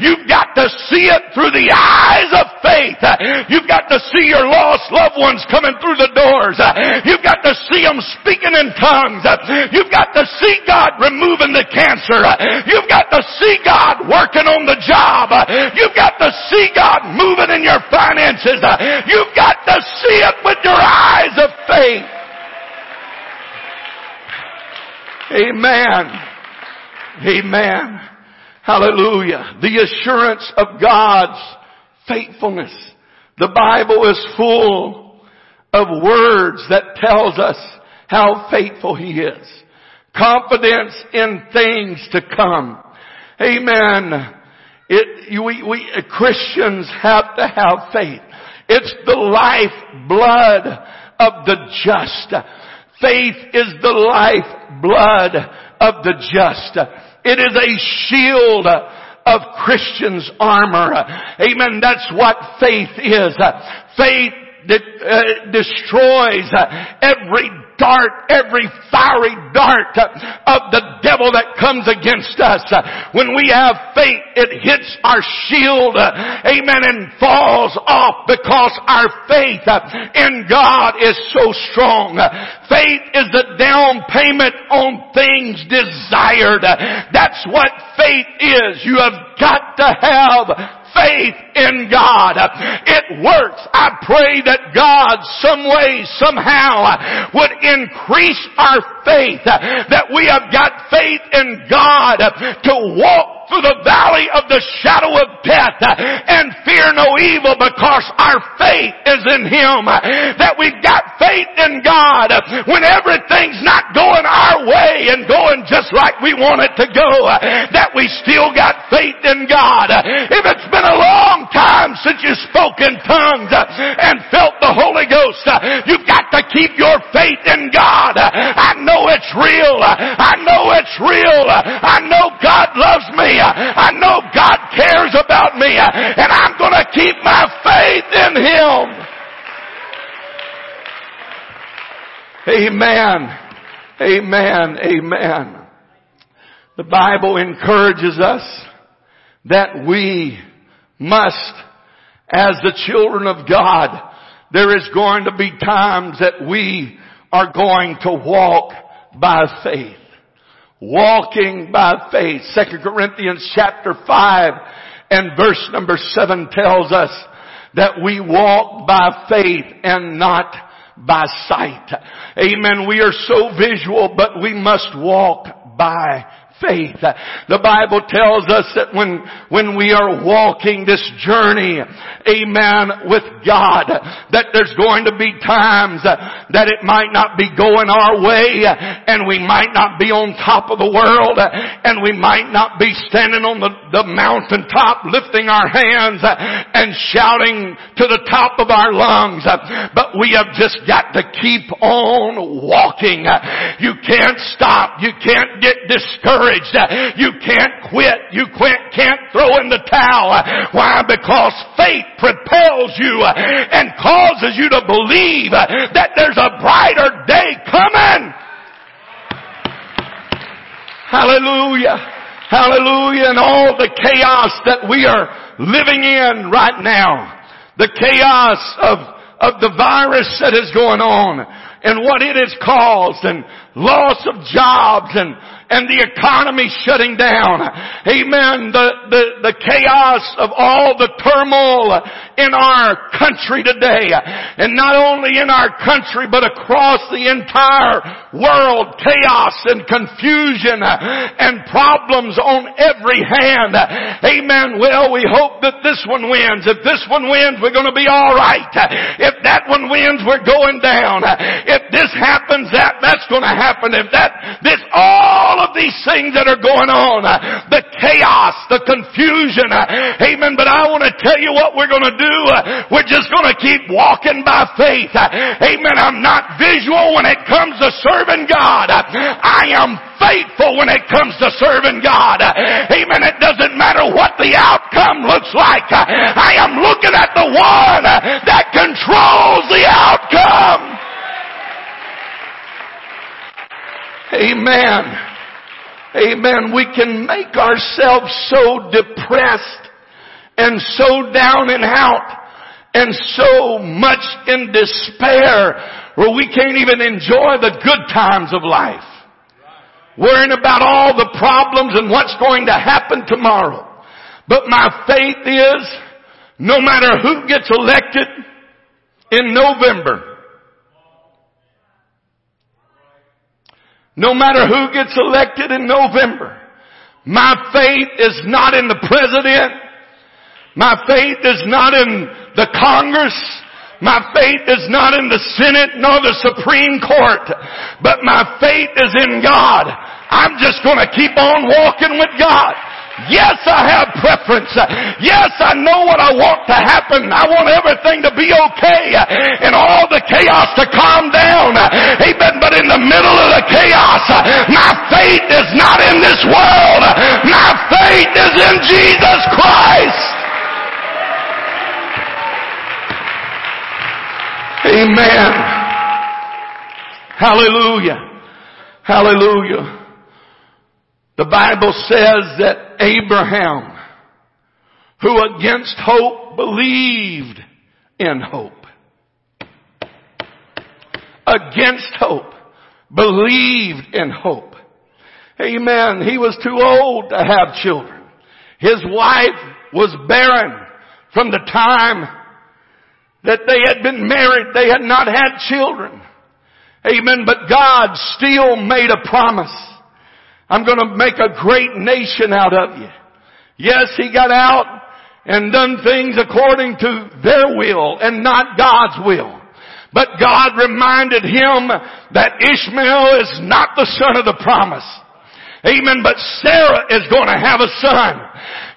S3: you've got to see it through the eyes of faith. You've got to see your lost loved ones coming through the doors. You've got to see them speaking in tongues. You've got to see God removing the cancer. You've got to see God working on the job. You've got to see God moving in your finances. You've got to see it with your eyes of faith. Amen. Amen. Hallelujah. The assurance of God's faithfulness. The Bible is full of words that tells us how faithful He is. Confidence in things to come. Amen. It, we, we Christians have to have faith. It's the life blood of the just. Faith is the life blood of the just. It is a shield of Christians' armor. Amen. That's what faith is. Faith that uh, destroys every dart, every fiery dart of the devil that comes against us. When we have faith, it hits our shield, amen, and falls off because our faith in God is so strong. Faith is the down payment on things desired. That's what faith is. You have got to have faith in God. It works. I pray that God some way, somehow would increase our faith, that we have got faith in God to walk through the valley of the shadow of death uh, and fear no evil because our faith is in Him. Uh, that we've got faith in God uh, when everything's not going our way and going just like we want it to go. That we still got faith in God. If it's been a long time time since you spoke in tongues and felt the Holy Ghost. You've got to keep your faith in God. I know it's real. I know it's real. I know God loves me. I know God cares about me. And I'm going to keep my faith in Him. Amen. Amen. Amen. The Bible encourages us that we must, as the children of God, there is going to be times that we are going to walk by faith. Walking by faith. Second Corinthians chapter 5 and verse number 7 tells us that we walk by faith and not by sight. Amen. We are so visual, but we must walk by faith. The Bible tells us that when, when we are walking this journey, amen, with God, that there's going to be times that it might not be going our way and we might not be on top of the world and we might not be standing on the, the mountaintop lifting our hands and shouting to the top of our lungs, but we have just got to keep on walking. You can't stop. You can't get discouraged You can't quit. You quit, can't throw in the towel. Why? Because faith propels you and causes you to believe that there's a brighter day coming. Hallelujah. Hallelujah. And all the chaos that we are living in right now. The chaos of, of the virus that is going on and what it has caused and loss of jobs and and the economy shutting down. Amen. The, the, the chaos of all the turmoil in our country today. And not only in our country, but across the entire world. Chaos and confusion and problems on every hand. Amen. Well, we hope that this one wins. If this one wins, we're going to be alright. If that one wins, we're going down. If this happens, that, that's going to happen. If that, this, all of these things that are going on, the chaos, the confusion, amen. But I want to tell you what we're going to do. We're just going to keep walking by faith. Amen. I'm not visual when it comes to serving God. I am faithful when it comes to serving God. Amen. It doesn't matter what the outcome looks like. I am looking at the one that controls the outcome. Amen. Amen. We can make ourselves so depressed and so down and out and so much in despair where we can't even enjoy the good times of life. Worrying about all the problems and what's going to happen tomorrow. But my faith is no matter who gets elected in November, No matter who gets elected in November, my faith is not in the president. My faith is not in the Congress. My faith is not in the Senate nor the Supreme Court, but my faith is in God. I'm just gonna keep on walking with God. Yes, I have preference. Yes, I know what I want to happen. I want everything to be okay and all the chaos to calm down. Amen. But in the middle of the chaos, my faith is not in this world. My faith is in Jesus Christ. Amen. Hallelujah. Hallelujah. The Bible says that Abraham, who against hope believed in hope. Against hope. Believed in hope. Amen. He was too old to have children. His wife was barren from the time that they had been married. They had not had children. Amen. But God still made a promise. I'm going to make a great nation out of you. Yes, he got out and done things according to their will and not God's will. But God reminded him that Ishmael is not the son of the promise. Amen. But Sarah is going to have a son.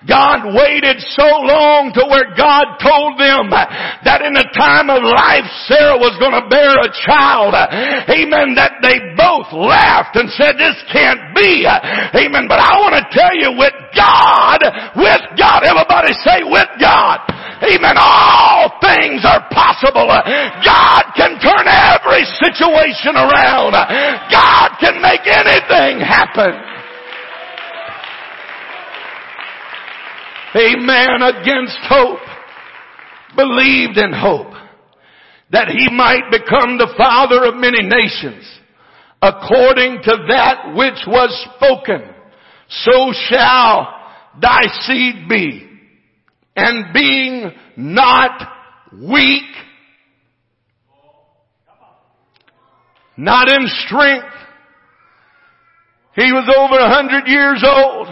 S3: God waited so long to where God told them that in the time of life Sarah was going to bear a child. Amen. That they both laughed and said, this can't be. Amen. But I want to tell you with God, with God, everybody say with God. Amen. All things are possible. God can turn every situation around. God can make anything happen. Amen. Against hope. Believed in hope. That he might become the father of many nations. According to that which was spoken. So shall thy seed be. And being not weak, not in strength. He was over a hundred years old,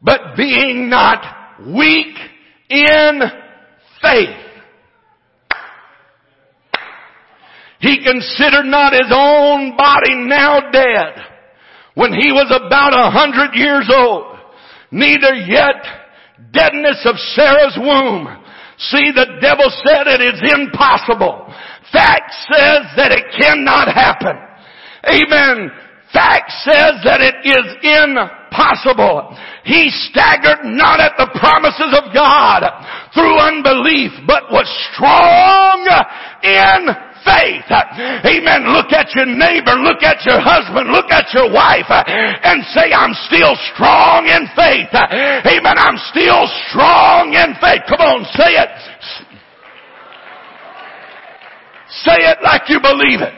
S3: but being not weak in faith. He considered not his own body now dead when he was about a hundred years old, neither yet deadness of Sarah's womb. See, the devil said it is impossible. Fact says that it cannot happen. Amen. Fact says that it is impossible. He staggered not at the promises of God through unbelief, but was strong in faith. Amen. Look at your neighbor, look at your husband, look at your wife, and say, I'm still strong in faith. Amen. I'm still strong in faith. Come on, say it. Say it like you believe it.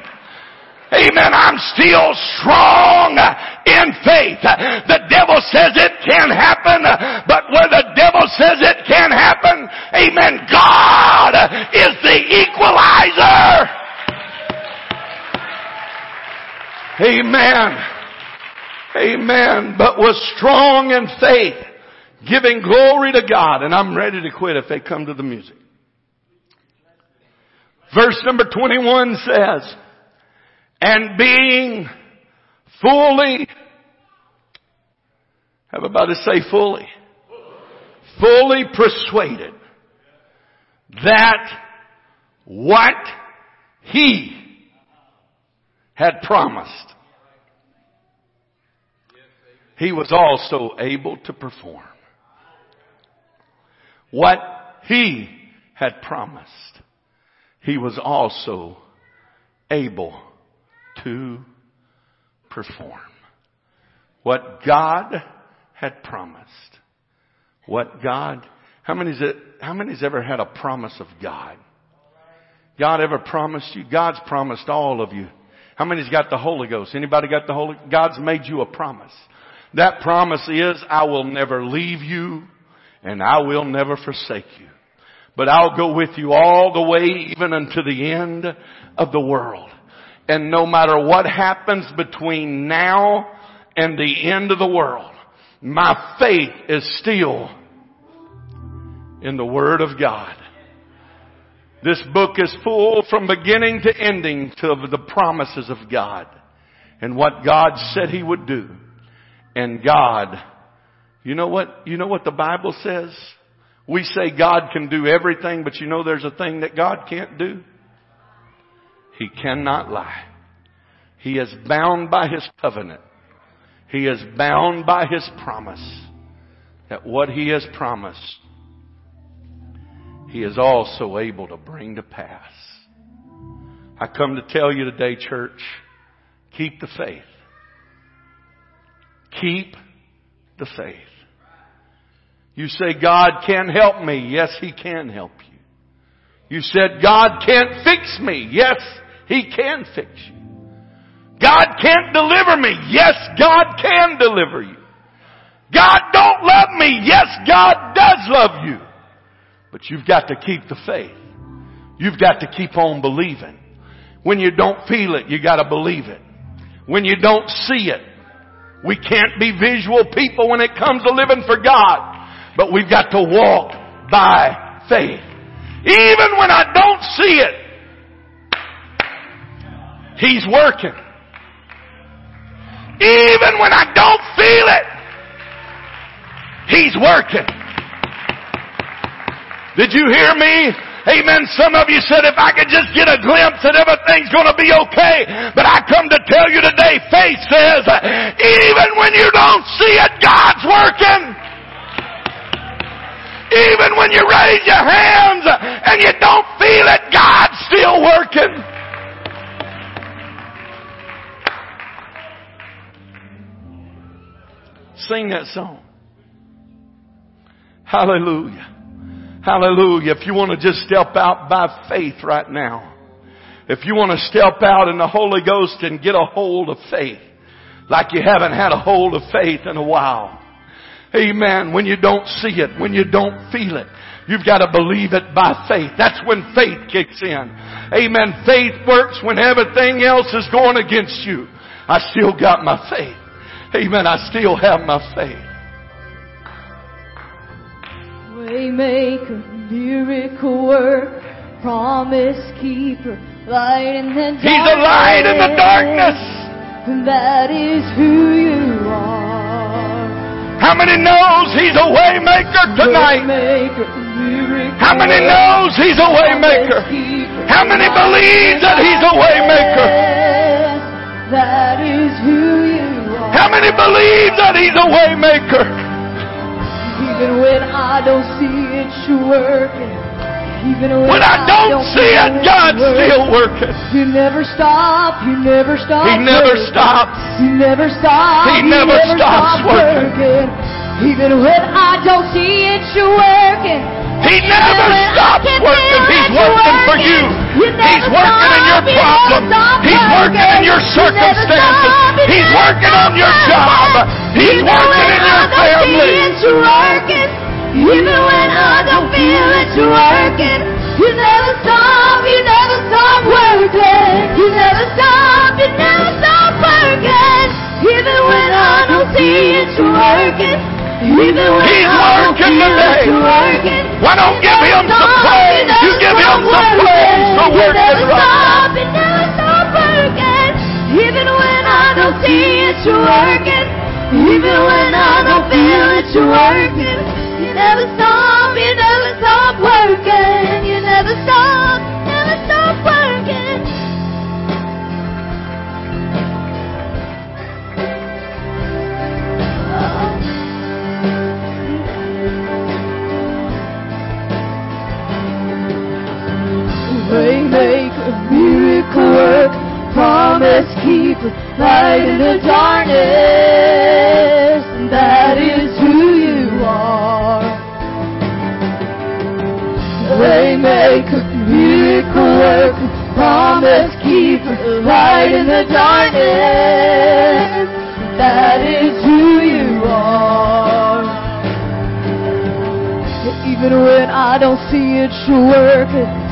S3: Amen. I'm still strong in faith. The devil says it can happen, but where the devil says it can happen, amen, God is the equalizer. Amen. Amen. But was strong in faith, giving glory to God. And I'm ready to quit if they come to the music. Verse number 21 says, and being fully, everybody say fully, fully persuaded that what he had promised, he was also able to perform. What he had promised, he was also able to perform. What God had promised. What God, how many's, it, how many's ever had a promise of God? God ever promised you? God's promised all of you. How many's got the Holy Ghost? Anybody got the Holy? God's made you a promise. That promise is, I will never leave you and I will never forsake you. But I'll go with you all the way even unto the end of the world. And no matter what happens between now and the end of the world, my faith is still in the Word of God. This book is full from beginning to ending to the promises of God and what God said He would do. And God, you know what, you know what the Bible says? We say God can do everything, but you know there's a thing that God can't do? He cannot lie. He is bound by His covenant. He is bound by His promise that what He has promised, He is also able to bring to pass. I come to tell you today, church, keep the faith. Keep the faith. You say, God can't help me. Yes, He can help you. You said, God can't fix me. Yes, He can fix you. God can't deliver me. Yes, God can deliver you. God don't love me. Yes, God does love you. But you've got to keep the faith. You've got to keep on believing. When you don't feel it, you gotta believe it. When you don't see it, we can't be visual people when it comes to living for God. But we've got to walk by faith. Even when I don't see it, He's working. Even when I don't feel it, He's working. Did you hear me? Amen. Some of you said if I could just get a glimpse that everything's gonna be okay. But I come to tell you today, faith says, even when you don't see it, God's working. Even when you raise your hands and you don't feel it, God's still working. Sing that song. Hallelujah. Hallelujah. If you want to just step out by faith right now, if you want to step out in the Holy Ghost and get a hold of faith, like you haven't had a hold of faith in a while. Amen. When you don't see it, when you don't feel it, you've got to believe it by faith. That's when faith kicks in. Amen. Faith works when everything else is going against you. I still got my faith. Amen. I still have my faith.
S6: Waymaker, miracle work, promise keeper, light in the darkness.
S3: He's a light in the darkness.
S6: That is who you are.
S3: How many knows He's a waymaker tonight?
S6: Waymaker,
S3: How many knows He's a waymaker? How many
S6: light
S3: believe
S6: in the
S3: that He's a waymaker?
S6: That is who you are.
S3: How many believe that He's a waymaker?
S6: Even when I don't see it, you're working. Even when,
S3: When I don't see it, God's
S6: you're
S3: still working.
S6: You never stop. You never stop.
S3: He never
S6: working.
S3: stops.
S6: You never stop.
S3: He
S6: you
S3: never stops
S6: stop
S3: working.
S6: Even when I don't see it, you're working.
S3: He never
S6: Even when I
S3: stops working. He's working for you. He's working in your problem. He's working in your circumstances. He's working on your job. He's working in your family.
S6: it, you're working. Even when I don't feel it, you're working. You never stop, you never stop working. You never stop, you never stop working. Even when I don't see it, you're working. Even when
S3: He's
S6: I don't
S3: working today.
S6: it, you're working.
S3: Why don't
S6: You
S3: give him some praise? You give him some praise for working right
S6: stop, you never stop working. Even when I don't see it, you're working. Even when I don't feel it, you're working. You never stop, you never stop working. You never stop, never stop working. Waymaker, miracle work, promise keeper, light in the darkness. That is who you are. Waymaker, miracle work, promise keeper, light in the darkness. That is who you are. Even when I don't see it, you're working.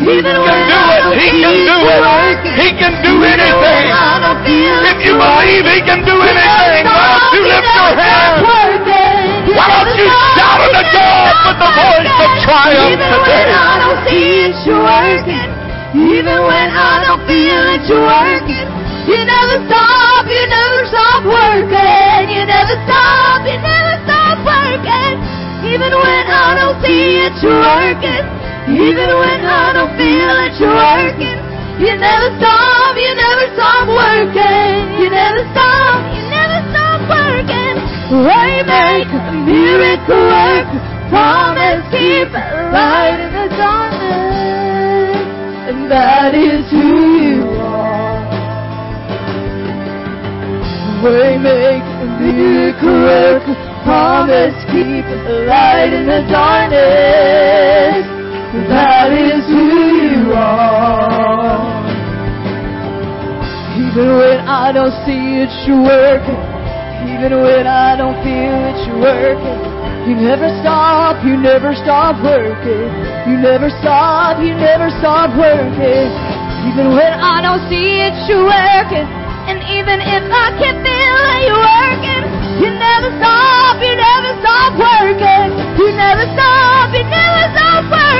S6: Even
S3: He can do it. He can do it. He can do anything.
S6: I don't feel it,
S3: If you believe. He can do anything, why don't you lift your hands? Why don't you shout unto God with the voice of triumph
S6: Even
S3: today?
S6: when I don't see you're working. Even when I don't feel it, you're working. You never stop, you never stop working. You never stop, you never stop working. Even when I don't see it, you're working. Even when I don't feel it, you're working. You never stop, you never stop working. You never stop, you never stop working. Waymaker, miracle worker, promise keeper, light in the darkness. And that is who you are. Waymaker, miracle worker, promise keeper, light in the darkness. That is who you are. Even when I don't see it, you're working. Even when I don't feel it, you're working. You never stop, you never stop working. You never stop, you never stop working. Even when I don't see it, you're working. And even if I can't feel that you're working, you never stop, you never stop working. You never stop,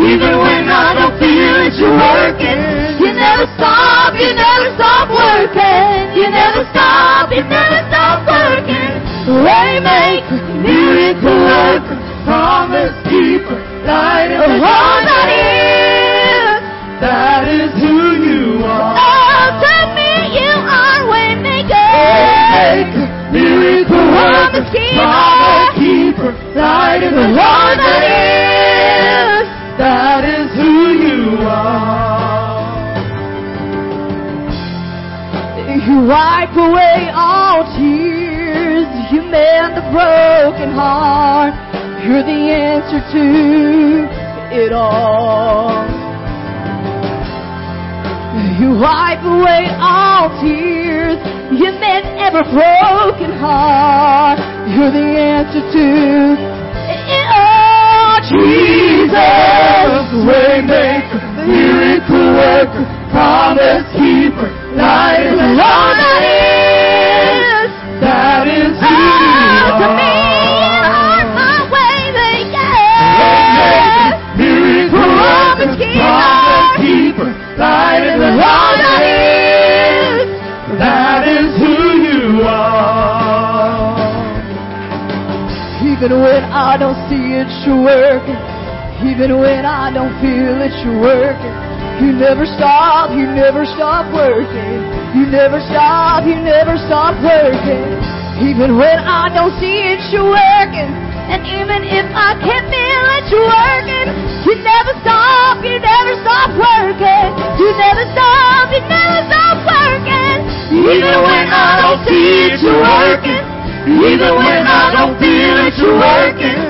S6: Even when I don't feel it, you're working. You never stop, you never stop working. You never stop, you never stop working. Waymaker, miracle worker, promise keeper, light in the
S1: Oh, oh
S6: that is.
S1: That is who you are.
S6: Oh, to me you are waymaker.
S1: Waymaker, miracle worker,
S6: Promise keeper.
S1: light in the oh,
S6: Lord, that
S1: darkness.
S6: is. Wipe away all tears. You mend the broken heart. You're the answer to it all. You wipe away all tears. You mend every broken heart. You're the answer to it all.
S1: Jesus, waymaker, miracle worker, promise keeper, in the
S6: Lord, that is.
S1: That is who
S6: Oh, to me, you are
S1: are.
S6: my way
S1: Waymaker,
S6: maker.
S1: miracle worker,
S6: Promise keeper.
S1: promise keeper, light in the
S6: Lord, that
S1: darkness.
S6: is.
S1: That is who you are.
S6: Even when I don't see it, you're working. Even when I don't feel it, you're working. You never stop, you never stop working. You never stop, you never stop working. Even when I don't see it, you're working. And even if I can't feel it, you're working. You never stop, you never stop working. You never stop, you never stop working.
S1: Even when I don't see it, you're working. Even when I don't feel it, you're working.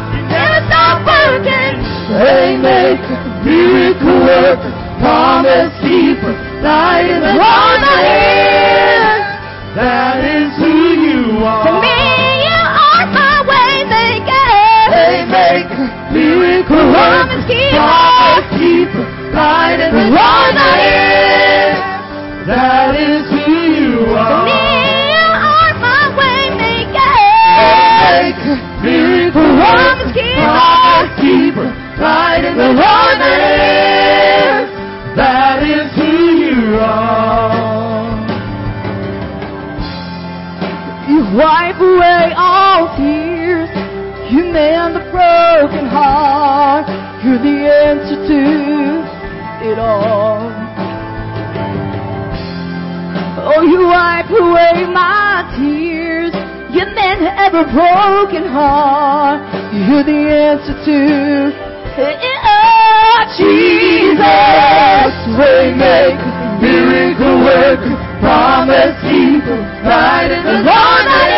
S1: Waymaker, miracle worker, promise keeper, light in the darkness. That is who you are.
S6: To me, you are my way maker.
S1: Waymaker, miracle worker,
S6: Promise keeper.
S1: light in the darkness.
S6: Keeper,
S1: light in the darkness. That is who you are.
S6: You wipe away all tears. You mend the broken heart. You're the answer to it all. Oh, you wipe away my tears. You mend every broken heart. You're the answer to it.
S1: Jesus, waymaker, miracle worker, promise keeper, light in the
S6: Lord, that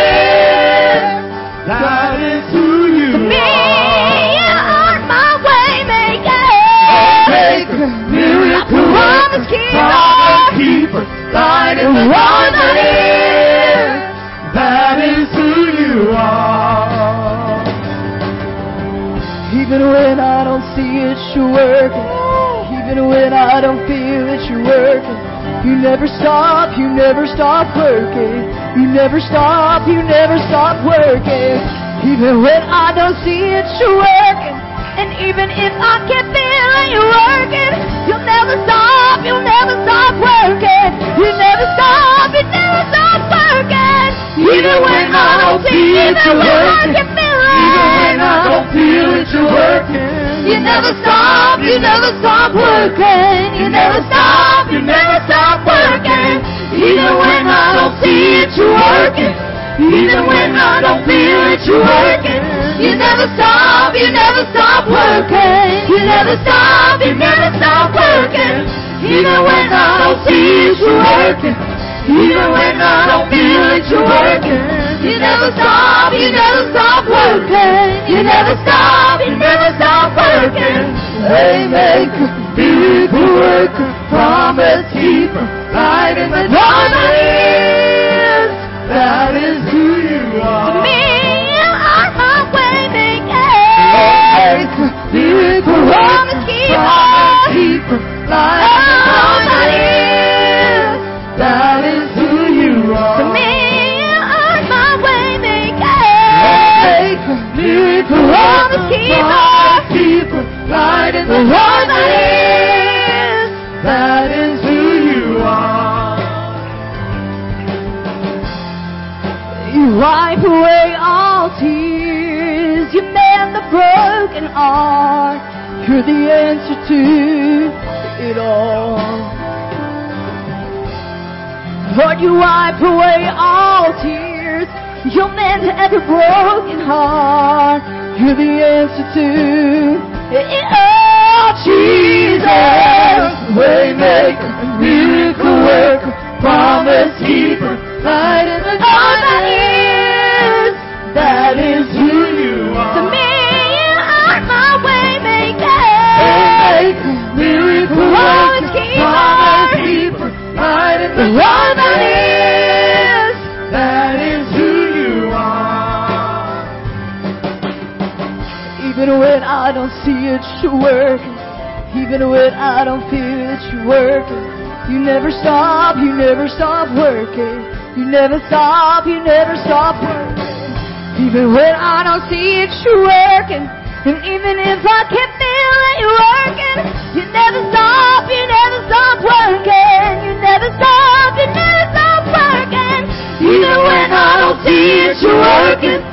S1: darkness. That is who you
S6: Me, you
S1: are.
S6: are my way maker.
S1: Waymaker, miracle
S6: Promise
S1: worker,
S6: keeper.
S1: promise keeper, light in the
S6: Lord, that
S1: darkness.
S6: When I don't see it, you're working. Even when I don't feel it, you're working. You never stop, you never stop working. You never stop, you never stop working. Even when I don't see it, you're working. And even if I can't feel it, you're working. You'll never stop, you'll never stop working. You never stop, you never stop working.
S1: Even
S6: Even when I don't see it, you're working. Even I don't feel it, you're working. You never stop, you never stop working. You never stop, you never stop working. Even when I don't see it, you're working. Even when I don't feel it, you're working. You never stop, you never stop working. You never stop, you never stop working. Even when I don't see it, you're working. Even when I don't feel it, you're working. You never stop, you never stop working. You never stop, you never stop working. Waymaker, miracle worker, promise keeper, light in the darkness. That is light in the darkness. That is who you are. You wipe away all tears. You mend the broken heart. You're the answer to it all. Lord, you wipe away all tears. You'll mend every broken heart. You're the answer to it all, Jesus. Waymaker, miracle worker, promise keeper, light when I don't see it, you're working. Even when I don't feel it, you're working. You never stop, you never stop working. You never stop, you never stop working. Even when I don't see it, you're working. And even if I can't feel it, you're working. You never stop, you never stop working. You never stop, you never stop working. Even when I don't see it, you're working.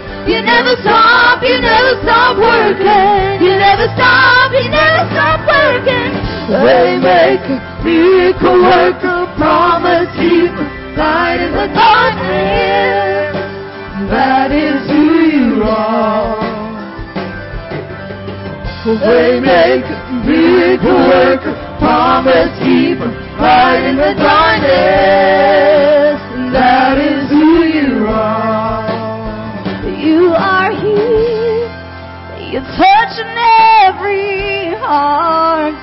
S6: You never stop, you never stop working. You never stop, you never stop working. Waymaker, miracle worker, promise keeper, light in the darkness. That is who you are. Waymaker, miracle worker, promise keeper, light in the darkness. Heart.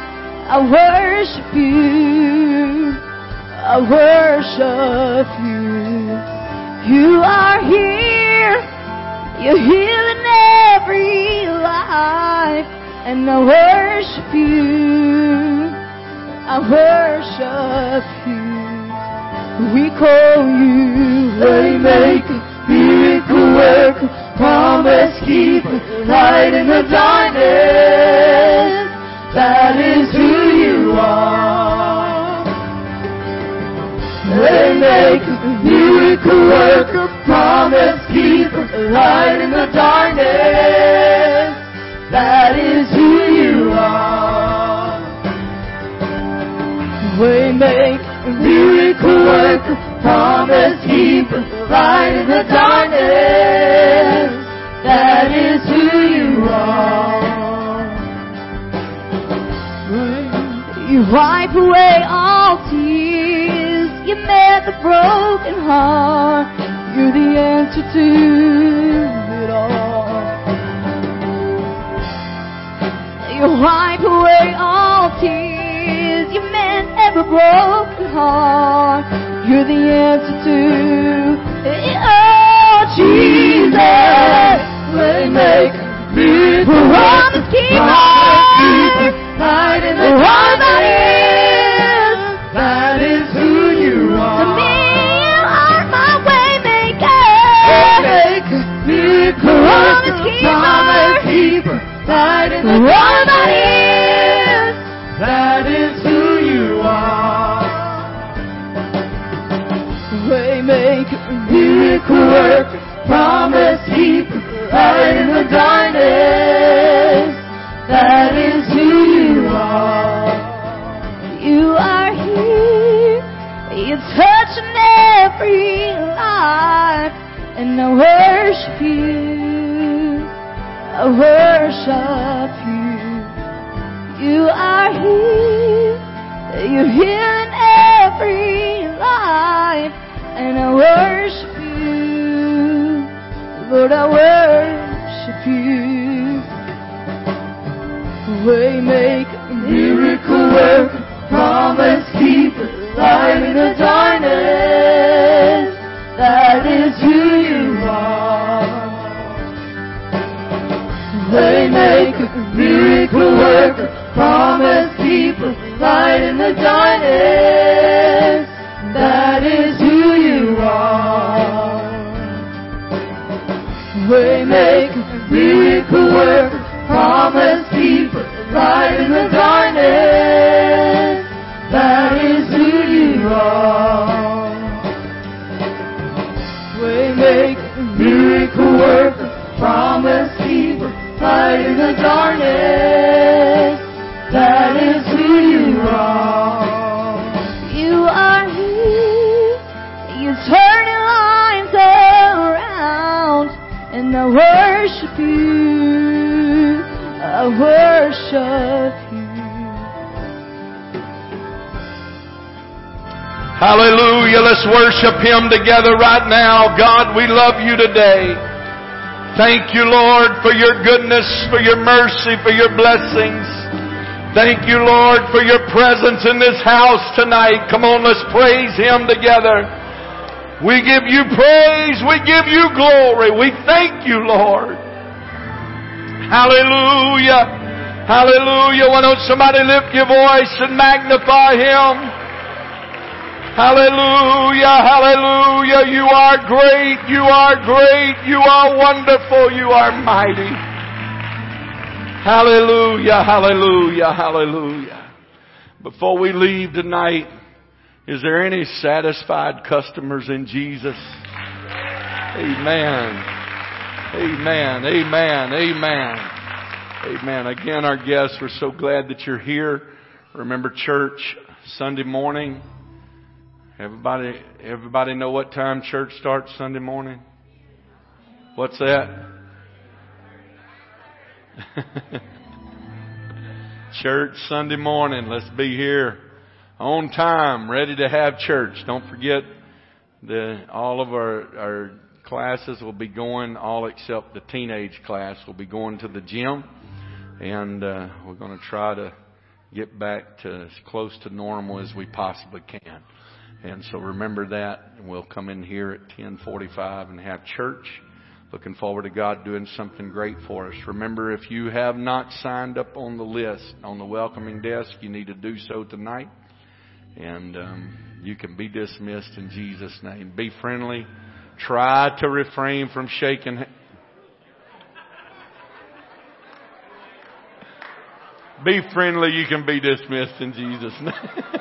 S6: I worship you. I worship you. You are here. You're healing every life. And I worship you. I worship you. We call you Waymaker, miracle worker, promise keeper, light in the darkness. That is who you are. Waymaker, miracle worker, promise keeper, light in the darkness. That is who you are. Waymaker, miracle worker, promise keeper, light in the darkness. That is who you are. You wipe away all tears. You mend the broken heart. You're the answer to it all. You wipe away all tears. You mend every broken heart. You're the answer to it all, Jesus. Waymaker, miracle promise keeper, light in the darkness.
S1: Light in the
S6: All that is.
S1: That is who you are.
S6: Waymaker,
S1: Miracle worker, promise keeper, light in the darkness. That is who you are.
S6: You are here. You're touching every life. And I worship you. I worship you. You are here. You're here in every life. And I worship you. Lord, I worship you. Waymaker,
S1: Miracle worker, promise keeper, light in the darkness. That is who you Waymaker, miracle worker, promise keeper, light in the darkness. That is who you are. Waymaker, miracle worker, promise keeper, light in the darkness. Darkness. That is who you are.
S6: you are here. You're turning lives around. And I worship you. I worship you.
S3: Hallelujah. Let's worship Him together right now. God, we love you today. Thank you, Lord, for your goodness, for your mercy, for your blessings. Thank you, Lord, for your presence in this house tonight. Come on, let's praise Him together. We give you praise. We give you glory. We thank you, Lord. Hallelujah. Hallelujah. Why don't somebody lift your voice and magnify Him? Hallelujah, hallelujah. You are great, you are great, you are wonderful, you are mighty. Hallelujah, hallelujah, hallelujah. Before we leave tonight, is there any satisfied customers in Jesus? Amen. Amen. Amen. Amen. Amen. Again, our guests, we're so glad that you're here. Remember church Sunday morning. Everybody, everybody know what time church starts Sunday morning? What's that? church Sunday morning. Let's be here on time, ready to have church. Don't forget the, all of our, our classes will be going, all except the teenage class will be going to the gym. And, uh, we're going to try to get back to as close to normal as we possibly can. And so remember that. And we'll come in here at 1045 and have church. Looking forward to God doing something great for us. Remember, if you have not signed up on the list on the welcoming desk, you need to do so tonight. And um, you can be dismissed in Jesus' name. Be friendly. Try to refrain from shaking. ha- Be friendly. You can be dismissed in Jesus' name.